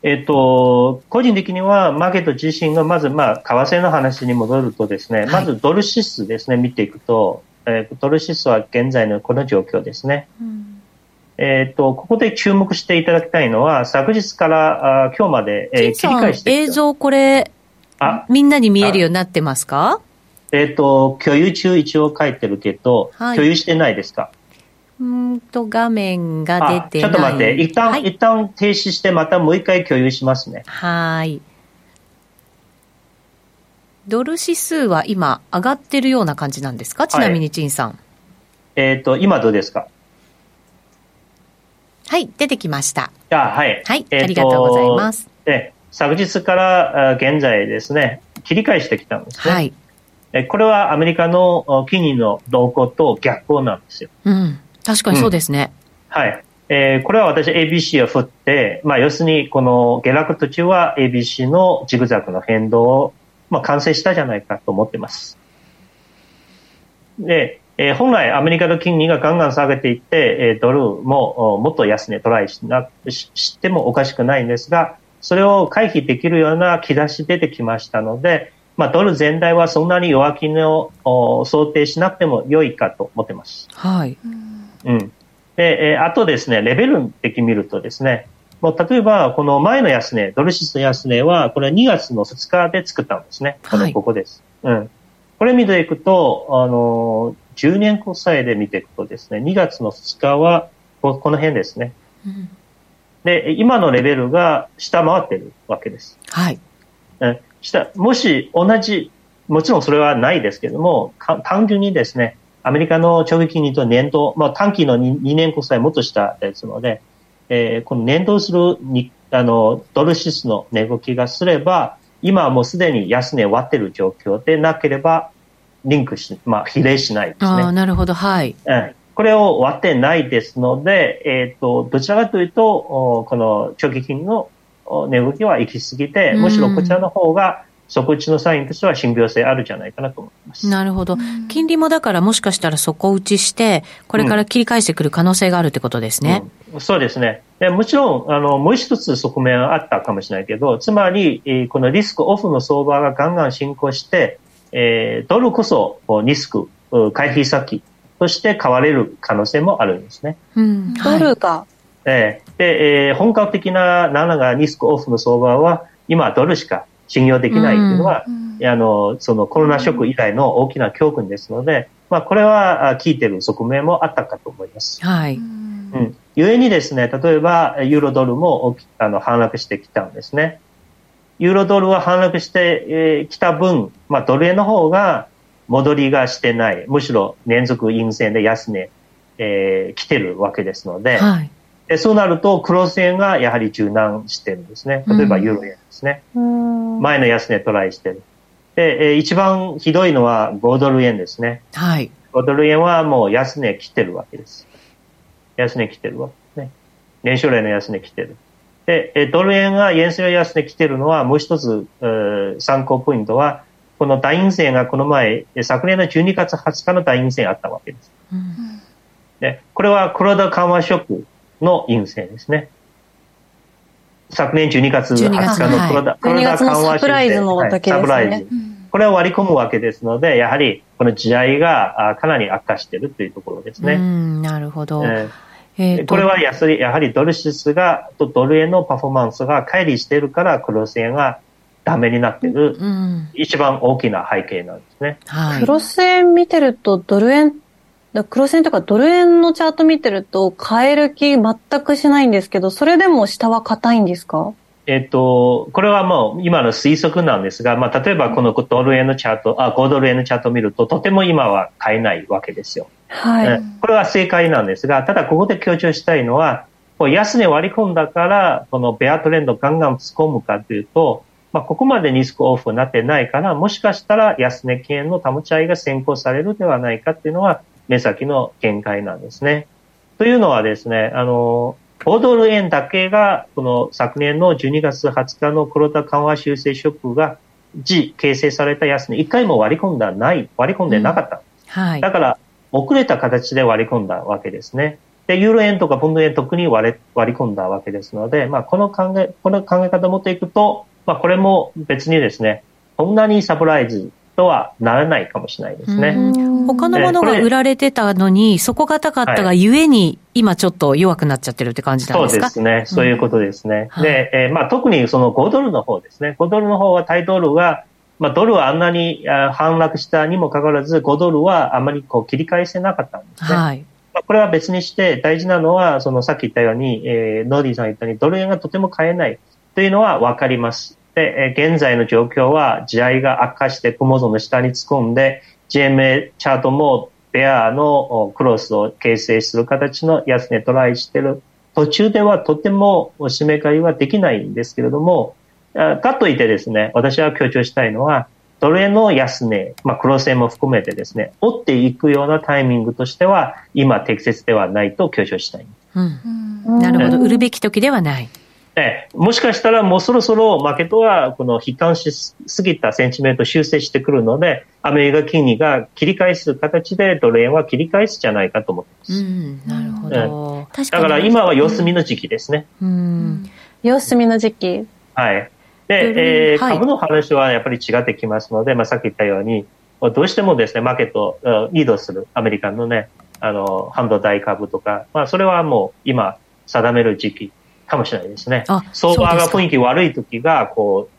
えっと、個人的にはマーケット自身がまず、まあ、為替の話に戻るとですね、はい、まずドル指数ですね、見ていくと、えー、ドル指数は現在のこの状況ですね。うん、えっと、ここで注目していただきたいのは、昨日からあ今日まで、えー、切り返して映像これ、あみんなに見えるようになってますか？えっ、と、共有中一応書いてるけど、はい、共有してないですか？うんと、画面が出てちょっと待って。一旦、はい、一旦停止して、またもう一回共有しますね。はい。ドル指数は今、上がってるような感じなんですか？ちなみに、陳さん。えっ、ー、と、今どうですか？はい、出てきました。あはい。はい、えー、ありがとうございます。え昨日から現在ですね、切り返してきたんですね。はい。えこれはアメリカの金利の動向と逆行なんですよ。うん。確かにそうですね。うん、はい。えー、これは私 ABC を振って、まあ、要するにこの下落途中は ABC のジグザグの変動を、まあ、完成したじゃないかと思ってます。で、えー、本来アメリカの金利がガンガン下げていって、えー、ドルももっと安値トライしなしてもおかしくないんですが、それを回避できるような兆し出てきましたので、まあ、ドル全体はそんなに弱気の想定しなくても良いかと思ってます。はい。うん。で、えー、あとですね、レベル的に見るとですね、もう例えば、この前の安値、ドルシスの安値は、これ2月の2日で作ったんですね。このここです。うん。これ見ていくと、あの、10年国債で見ていくとですね、2月の2日は、この辺ですね。うん、で、今のレベルが下回ってるわけです。はい。うん。下、もし同じ、もちろんそれはないですけども、単純にですね、アメリカの長期金利と年度、まあ、短期の 2, 2年国債もっとしたですので、えー、この年度するにあのドル指数の値動きがすれば、今はもうすでに安値割ってる状況でなければ、リンクし、まあ、比例しないですね。あなるほど、はい。うん。これを割ってないですので、えっ、ー、と、どちらかというと、この長期金の値動きは行き過ぎて、むしろこちらの方が、底打ちのサインとしては信憑性あるじゃないかなと思います。なるほど。金利もだからもしかしたら底打ちして、これから切り返してくる可能性があるってことですね。うんうん、そうですね。でもちろん、あの、もう一つ側面はあったかもしれないけど、つまり、えー、このリスクオフの相場がガンガン進行して、えー、ドルこそリスク回避先として買われる可能性もあるんですね。うん、ドルが。えー、で、えー、本格的な7がリスクオフの相場は、今ドルしか信用できないというのは、うん、あの、そのコロナショック以来の大きな教訓ですので、まあ、これは効いている側面もあったかと思います。はい。うん。故にですね、例えば、ユーロドルもあの反落してきたんですね。ユーロドルは反落してきた分、まあ、ドル円の方が戻りがしてない。むしろ連続陰線で安値、えー、来てるわけですので、はい、でそうなると、クロス円がやはり柔軟してるんですね。例えばユーロ円ですね。うん、前の安値トライしてる。で、えー、一番ひどいのは5ドル円ですね。はい。5ドル円はもう安値来てるわけです。安値来てるわけですね。年初来の安値来てる。で、えドル円が円安安値来てるのはもう一つ、えー、参考ポイントは、この大陰線がこの前、昨年の12月20日の大陰線あったわけです。うん、でこれは黒田緩和ショックの陰性ですね。昨年12月20日の黒田,、黒田緩和サプライズの時ですね。これを割り込むわけですので、やはりこの時代がかなり悪化しているというところですね。なるほど。えー、これはややはりドル指数がとドル円のパフォーマンスが乖離しているからクロス円がダメになっている、一番大きな背景なんですね。はい、クロス円見てるとドル円黒線とかドル円のチャート見てると、買える気全くしないんですけど、それでも下は硬いんですか？えっと、これはもう今の推測なんですが、まあ、例えばこのドル円のチャート、あ、5ドル円のチャートを見ると、とても今は買えないわけですよ。はい。これは正解なんですが、ただここで強調したいのは、こう安値割り込んだから、このベアトレンドガンガン突っ込むかというと、まあ、ここまでリスクオフになってないから、もしかしたら安値圏の保ち合いが先行されるではないかっていうのは、目先の見解なんですね。というのはですね、あの、5ドル円だけが、この昨年の12月20日の黒田緩和修正ショックが、時形成された安値、一回も割り込んだない、割り込んでなかった。うん、はい。だから、遅れた形で割り込んだわけですね。で、ユーロ円とかポンド円特に割れ割り込んだわけですので、まあ、この考え、この考え方を持っていくと、まあ、これも別にですね、こんなにサプライズとはならないかもしれないですね。他のものが売られてたのに、底堅かったがゆえに、今ちょっと弱くなっちゃってるって感じなんですか？そうですね。そういうことですね。うん、で、えー、まあ、特にその5ドルの方ですね。5ドルの方はタイドルが、まあ、ドルはあんなに反落したにもかかわらず、5ドルはあまりこう切り返せなかったんですね。はい。まあ、これは別にして大事なのは、そのさっき言ったように、えー、ノーディーさん言ったように、ドル円がとても買えないというのはわかります。で、え、現在の状況は、地合が悪化して雲層の下に突っ込んで、GMA チャートもベアのクロスを形成する形の安値トライしてる途中ではとても締め替えはできないんですけれども、かといってですね、私は強調したいのは、ドル円の安値、まあ、クロスも含めてですね、追っていくようなタイミングとしては、今適切ではないと強調したい。うん、なるほど、売るべき時ではない。えもしかしたらもうそろそろマーケットはこの悲観しすぎたセンチメント修正してくるので、アメリカ金利が切り返す形でドル円は切り返すじゃないかと思ってます。うん、なるほど。えだから今は様子見の時期ですね。うん。様子見の時期はい。で、えー、株の話はやっぱり違ってきますので、まあ、さっき言ったように、どうしてもですね、マーケットをリードするアメリカのね、あの、半導体株とか、まあ、それはもう今定める時期かもしれないですね。相場が雰囲気悪い時が、こう、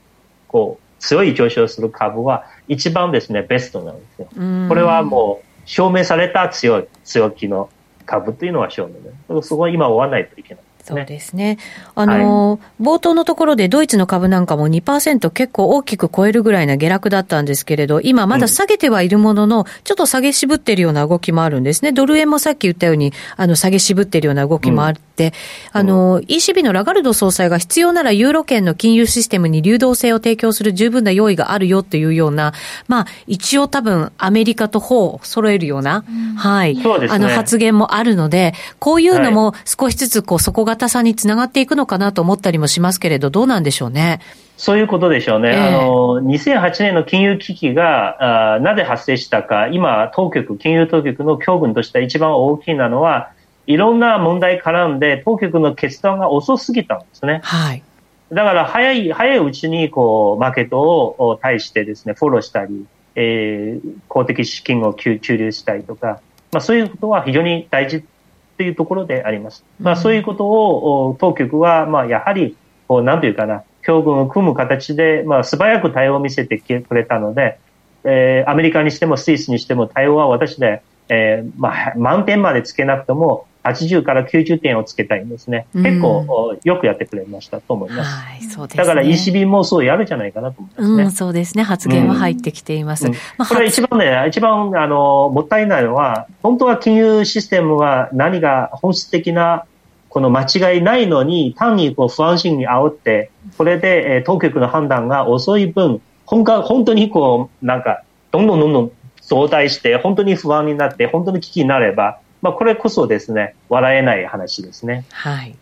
こう、強い上昇する株は一番ですね、ベストなんですよ。これはもう証明された強い、強気の株というのは証明で。そこは今追わないといけない。そうですね。あの、はい、冒頭のところでドイツの株なんかも2%結構大きく超えるぐらいな下落だったんですけれど、今まだ下げてはいるものの、うん、ちょっと下げ渋ってるような動きもあるんですね。ドル円もさっき言ったように、あの、下げ渋ってるような動きもあって、うん、あの、ECB のラガルド総裁が必要ならユーロ圏の金融システムに流動性を提供する十分な用意があるよっていうような、まあ、一応多分アメリカと法を揃えるような、うん、はい、ね、あの発言もあるので、こういうのも少しずつこう底堅さにつながっていくのかなと思ったりもしますけれど、どうなんでしょうね。そういうことでしょうね。えー、あの、2008年の金融危機が、あなぜ発生したか、今、当局、金融当局の教訓として一番大きいなのは、いろんな問題絡んで、当局の決断が遅すぎたんですね。はい。だから、早い、早いうちに、こう、マーケットを対してですね、フォローしたり、えー、公的資金を注入したりとか、まあ、そういうことは非常に大事というところであります。まあ、そういうことを当局は、まあ、やはり、こう、なんというかな、協軍を組む形で、まあ、素早く対応を見せてくれたので、えー、アメリカにしてもスイスにしても対応は私で、えー、まあ、満点までつけなくても、80から90点をつけたいんですね。結構、よくやってくれましたと思います。はい、そうです、ね、だから ECB もそうやるじゃないかなと思いますね。うん、そうですね。発言は入ってきています。これ一番ね、一番、あの、もったいないのは、本当は金融システムは何が本質的なこの間違いないのに、単にこう不安心に煽って、これで、え当局の判断が遅い分、本本当にこう、なんか、どんどんどんどん増大して、本当に不安になって、本当に危機になれば、まあ、これこそですね、笑えない話ですね。はい。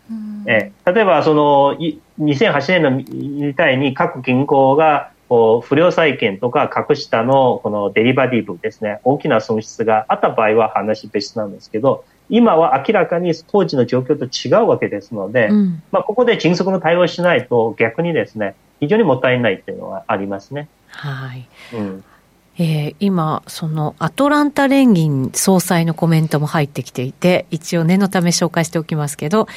え例えば、その、2008年のみたいに各銀行が、こう不良債権とか格下のこのデリバティブですね、大きな損失があった場合は話別なんですけど、今は明らかに当時の状況と違うわけですので、うん、まあ、ここで迅速の対応しないと逆にですね、非常にもったいないというのはありますね。はい。うんえー、今、そのアトランタ連銀総裁のコメントも入ってきていて、一応念のため紹介しておきますけど、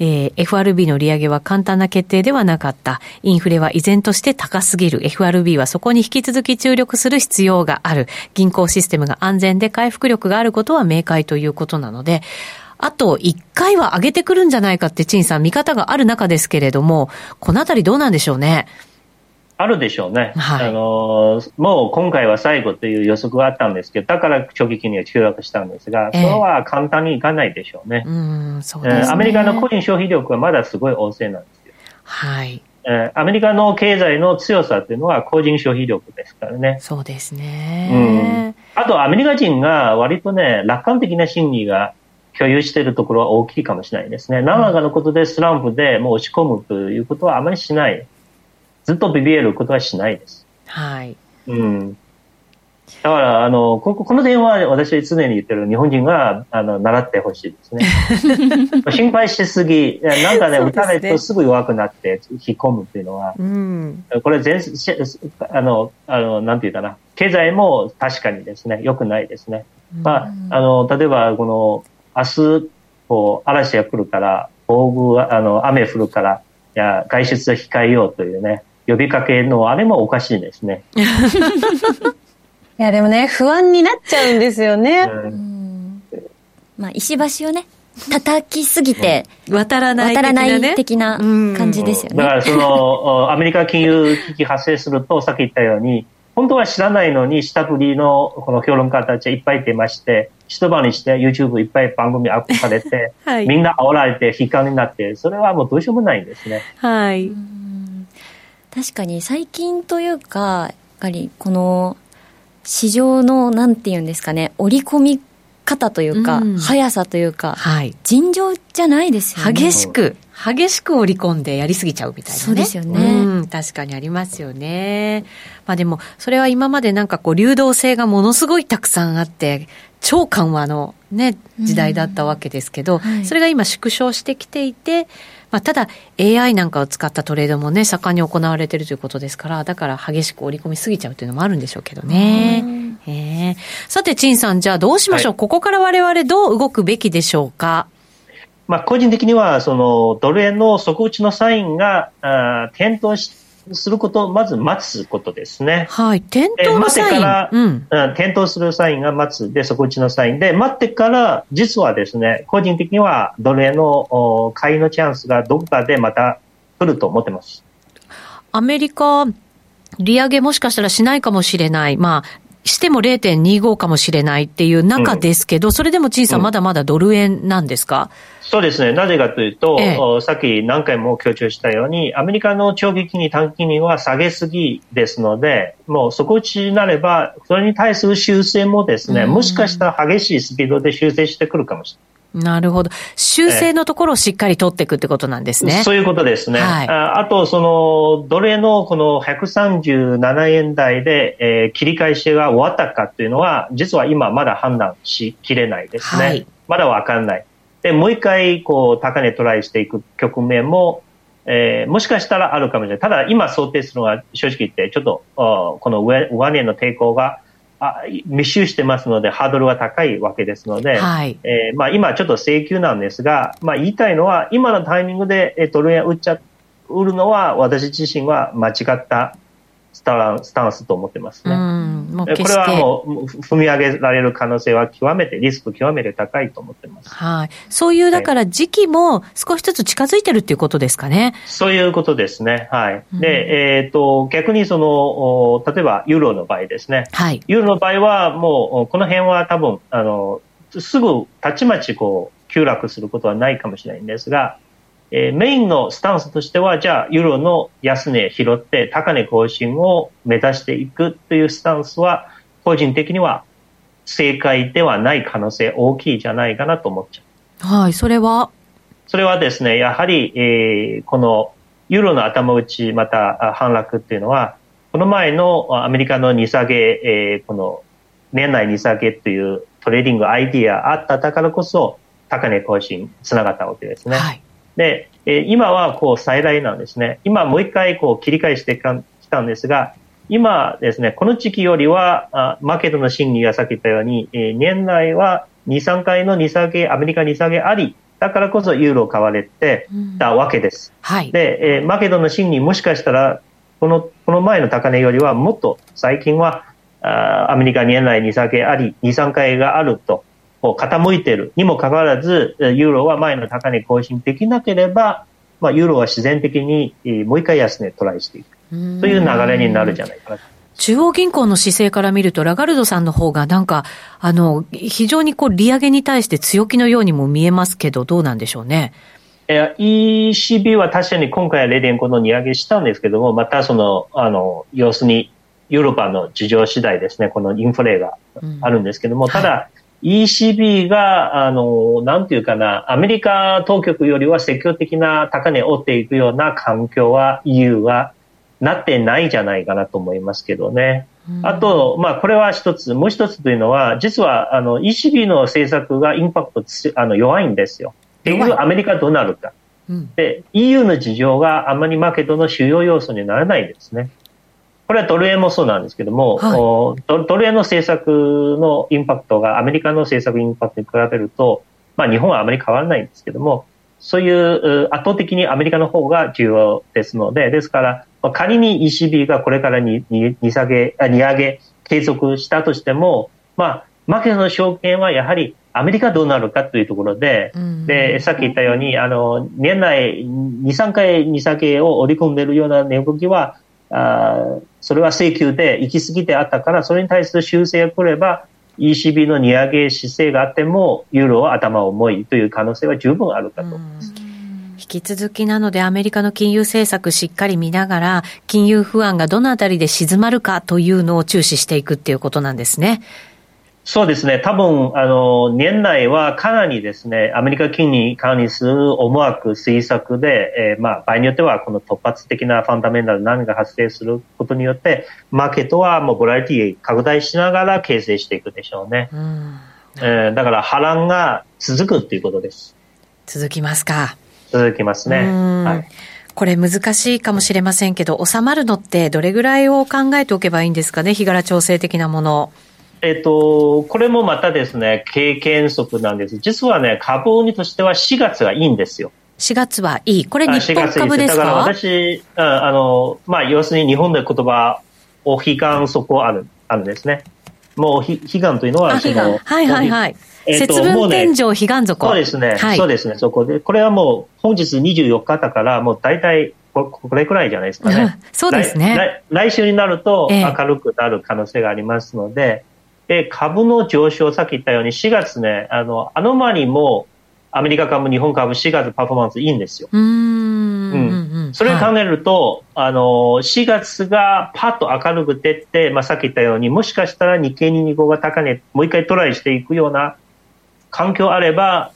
えー、FRB の利上げは簡単な決定ではなかった。インフレは依然として高すぎる。FRB はそこに引き続き注力する必要がある。銀行システムが安全で回復力があることは明快ということなので、あと1回は上げてくるんじゃないかって、陳さん、見方がある中ですけれども、このあたりどうなんでしょうね。あるでしょうね、はい、あのもう今回は最後という予測があったんですけど、だから長期金利は急落したんですが、それは簡単にいかないでしょうね。うんそうですねアメリカの個人消費力はまだすごい旺盛なんですよ。はいえアメリカの経済の強さっていうのは個人消費力ですからね。そうですね。うん。あとアメリカ人が割とね、楽観的な心理が共有しているところは大きいかもしれないですね。長々のことでスランプでもう押し込むということはあまりしない。ずっとビビることはしないです。はい。うん。だから、あの、ここの電話は私は常に言ってる日本人が、あの、習ってほしいですね。心配しすぎ、なんかね、打たないとすぐ弱くなって引っ込むっていうのは、うん、これ全、あの、あの、なんていうかな、経済も確かにですね、良くないですね。まあ、あの、例えば、この、明日、こう、嵐が来るから、暴風、あの、雨降るから、いや、外出を控えようというね、呼びかけのあれもおかしいですね。いや、でもね、不安になっちゃうんですよね。うん、まあ、石橋をね、叩きすぎて、渡らない的な、ね、渡らない的な感じですよね。だからその、アメリカ金融危機発生すると、さっき言ったように、本当は知らないのに、下振りのこの評論家たちはいっぱい出まして、一晩にして YouTube いっぱい番組アップされて、はい、みんな煽られて悲観になって、それはもうどうしようもないんですね。はい。確かに最近というか、やっぱりこの市場のなんていうんですかね、織り込み方というか、うん、速さというか、はい、尋常じゃないですよね。激しく、激しく織り込んでやりすぎちゃうみたいな、ね、そうですよね、うん。確かにありますよね。まあでも、それは今までなんかこう流動性がものすごいたくさんあって、超緩和のね、時代だったわけですけど、うんはい、それが今縮小してきていて、まあ、ただ AI なんかを使ったトレードもね、盛んに行われているということですから、だから激しく織り込みすぎちゃうというのもあるんでしょうけどね。えー、さて、陳さん、じゃあどうしましょう、はい、ここから我々どう動くべきでしょうか？まあ、個人的には、その、ドル円の底打ちのサインが、あ点灯しすることをまず待つことですね。はい。点灯のサイン。待ってから、うん、点灯するサインが待つで、底打ちのサインで、待ってから、実はですね、個人的にはドル円の買いのチャンスがどこかでまた来ると思ってます。アメリカ、利上げもしかしたらしないかもしれない。まあ、しても0.25かもしれないっていう中ですけど、うん、それでも陳さん、まだまだドル円なんですか、そうですね。なぜかというと、ええ、さっき何回も強調したように、アメリカの長期金利、短期金利は下げすぎですので、もう底打ちになれば、それに対する修正もですね、もしかしたら激しいスピードで修正してくるかもしれない。なるほど。修正のところをしっかり取っていくってことなんですね。そういうことですね。はい、ああと、その、どれのこの137円台で、えー、切り返しが終わったかっていうのは、実は今まだ判断しきれないですね。はい、まだわかんない。で、もう一回、こう、高値トライしていく局面も、えー、もしかしたらあるかもしれない。ただ、今想定するのは、正直言って、ちょっと、この上上値の抵抗が、あ密集してますので、ハードルは高いわけですので、はい。えーまあ、今ちょっと請求なんですが、まあ、言いたいのは、今のタイミングでドル円売っちゃ、売るのは、私自身は間違ったスタスタンスと思ってますね。これはもう踏み上げられる可能性は極めて、リスク極めて高いと思ってます。はい。そういう、だから時期も少しずつ近づいてるっていうことですかね？そういうことですね。はい。で、えっ、ー、と、逆にその、例えばユーロの場合ですね。はい。ユーロの場合はもう、この辺は多分、あの、すぐたちまちこう、急落することはないかもしれないんですが、えー、メインのスタンスとしては、じゃあ、ユーロの安値拾って高値更新を目指していくというスタンスは、個人的には正解ではない可能性大きいじゃないかなと思っちゃう。はい、それは？それはですね、やはり、えー、このユーロの頭打ち、また反落っていうのは、この前のアメリカの利下げ、えー、この年内利下げという trading idea あったからこそ、高値更新つながったわけですね。はいで、え今はこう再来なんですね。今もう一回こう切り返してきたんですが、今ですね、この時期よりは、あマーケットの審議がさっき言ったように、え年内は2、3回の利下げ、アメリカ利下げあり、だからこそユーロ買われてたわけです。うん、はい。で、えー、マーケットの審議もしかしたら、この、この前の高値よりはもっと最近は、あアメリカ年内利下げあり、2、3回があると傾いているにもかかわらず、ユーロは前の高値更新できなければ、まあ、ユーロは自然的にもう一回安値トライしていく。という流れになるじゃないかな。中央銀行の姿勢から見ると、ラガルドさんの方がなんか、あの、非常にこう、利上げに対して強気のようにも見えますけど、どうなんでしょうね。ECB は確かに今回は0.5の利上げしたんですけども、またその、あの、要するに、ヨーロッパの事情次第ですね、このインフレがあるんですけども、うん、ただ、はい ECB が、あの、なんていうかな、アメリカ当局よりは積極的な高値を追っていくような環境は EU はなってないじゃないかなと思いますけどね。あと、まあ、これは一つ、もう一つというのは、実は、あの、ECB の政策がインパクトあの弱いんですよ。結局、アメリカどうなるか。で、EU の事情があまりマーケットの主要要素にならないですね。これはドル円もそうなんですけども、はい、ドル円の政策のインパクトがアメリカの政策インパクトに比べると、まあ日本はあまり変わらないんですけども、そういう圧倒的にアメリカの方が重要ですので、ですから、仮に ECB がこれからにに下げ、利上げ継続したとしても、まあ、マーケットの証券はやはりアメリカどうなるかというところで、うん、で、さっき言ったように、あの、年内2、3回利下げを織り込んでいるような値動きは、あそれは請求で行き過ぎてあったから、それに対する修正が来れば、ECB の利上げ姿勢があっても、ユーロは頭重いという可能性は十分あるかと思います。引き続きなのでアメリカの金融政策しっかり見ながら、金融不安がどのあたりで静まるかというのを注視していくっていうことなんですね。そうですね。多分、あの、年内はかなりですね、アメリカ金利管理する思惑、推測で、えー、まあ、場合によっては、この突発的なファンダメンタル何が発生することによって、マーケットはもうボラティ拡大しながら形成していくでしょうね。うんえー、だから波乱が続くっていうことです。続きますか。続きますね。はい。これ難しいかもしれませんけど、収まるのってどれぐらいを考えておけばいいんですかね、日柄調整的なもの。えっと、これもまたですね、経験則なんです。実はね、株にとしては4月がいいんですよ。4月はいい。これ日本株ですか？だから私、あの、まあ、要するに日本で言葉を悲願底ある、あるんですね。もう、悲願というのは、その、はいはいはい。えー、節分天井、悲願底。そうですね、はい、そうですね、そこで。これはもう、本日24日だから、もう大体、これくらいじゃないですかね。そうですね来。来週になると明るくなる可能性がありますので、えーで、株の上昇、さっき言ったように4月ね、あの、アノマリもアメリカ株、日本株4月パフォーマンスいいんですよ。うん。うんそれを考えると、はい、あの、4月がパッと明るく出て、まあ、さっき言ったように、もしかしたら日経225が高値、もう一回トライしていくような環境あれば、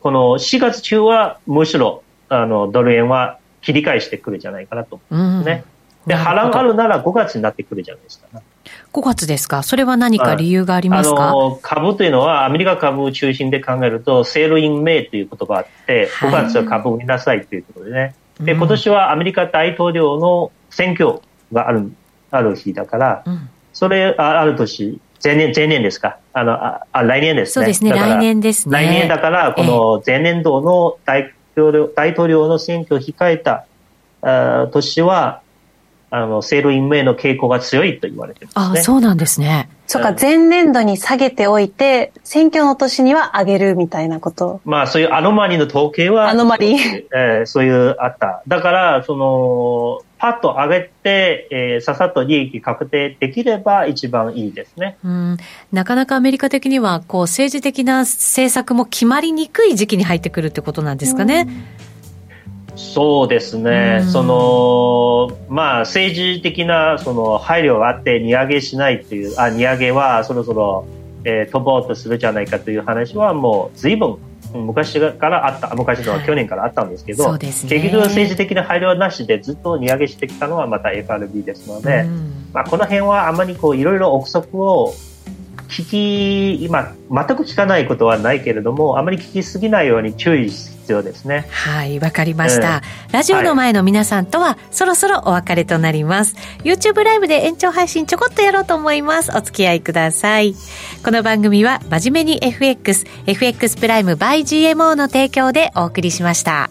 この4月中はむしろ、あの、ドル円は切り返してくるんじゃないかなと。思うん。ですね。で、波乱あるなら5月になってくるじゃないですか、ね。5月ですか？それは何か理由がありますか、あの株というのはアメリカ株を中心で考えると、 Sell in May という言葉があって、5月は株を売りなさいということでね。で、今年はアメリカ大統領の選挙がある、ある日だから、うん、それ、あある年、前年、前年ですか？あの、あ、あ来年ですね。そうですね、来年ですね。来年だから、この前年度の大統領、大統領の選挙を控えた、あ年は、あの、 Sell in May の傾向が強いと言われてます、ね、あそうなんですね。そうか、前年度に下げておいて、選挙の年には上げるみたいなこと。まあ、そういうアノマリの統計は、アノマリえー、そういうあった。だから、その、パッと上げて、えー、ささっと利益確定できれば一番いいですね。うん。なかなかアメリカ的には、こう、政治的な政策も決まりにくい時期に入ってくるってことなんですかね。うんそうですね、そのまあ、政治的なその配慮があって、利上げしないという、あ利上げはそろそろ、えー、飛ぼうとするじゃないかという話は、もうずいぶん昔からあった、昔のは去年からあったんですけど、はいね、結局、政治的な配慮はなしでずっと利上げしてきたのはまた FRB ですので、まあ、この辺はあまりこういろいろ憶測を聞き、今、全く聞かないことはないけれども、あまり聞きすぎないように注意し必要ですね。はい、わかりました、えー、ラジオの前の皆さんとは、そろそろお別れとなります。YouTube ライブで延長配信ちょこっとやろうと思います。お付き合いください。この番組は、真面目に FX、FX プライム by GMO の提供でお送りしました。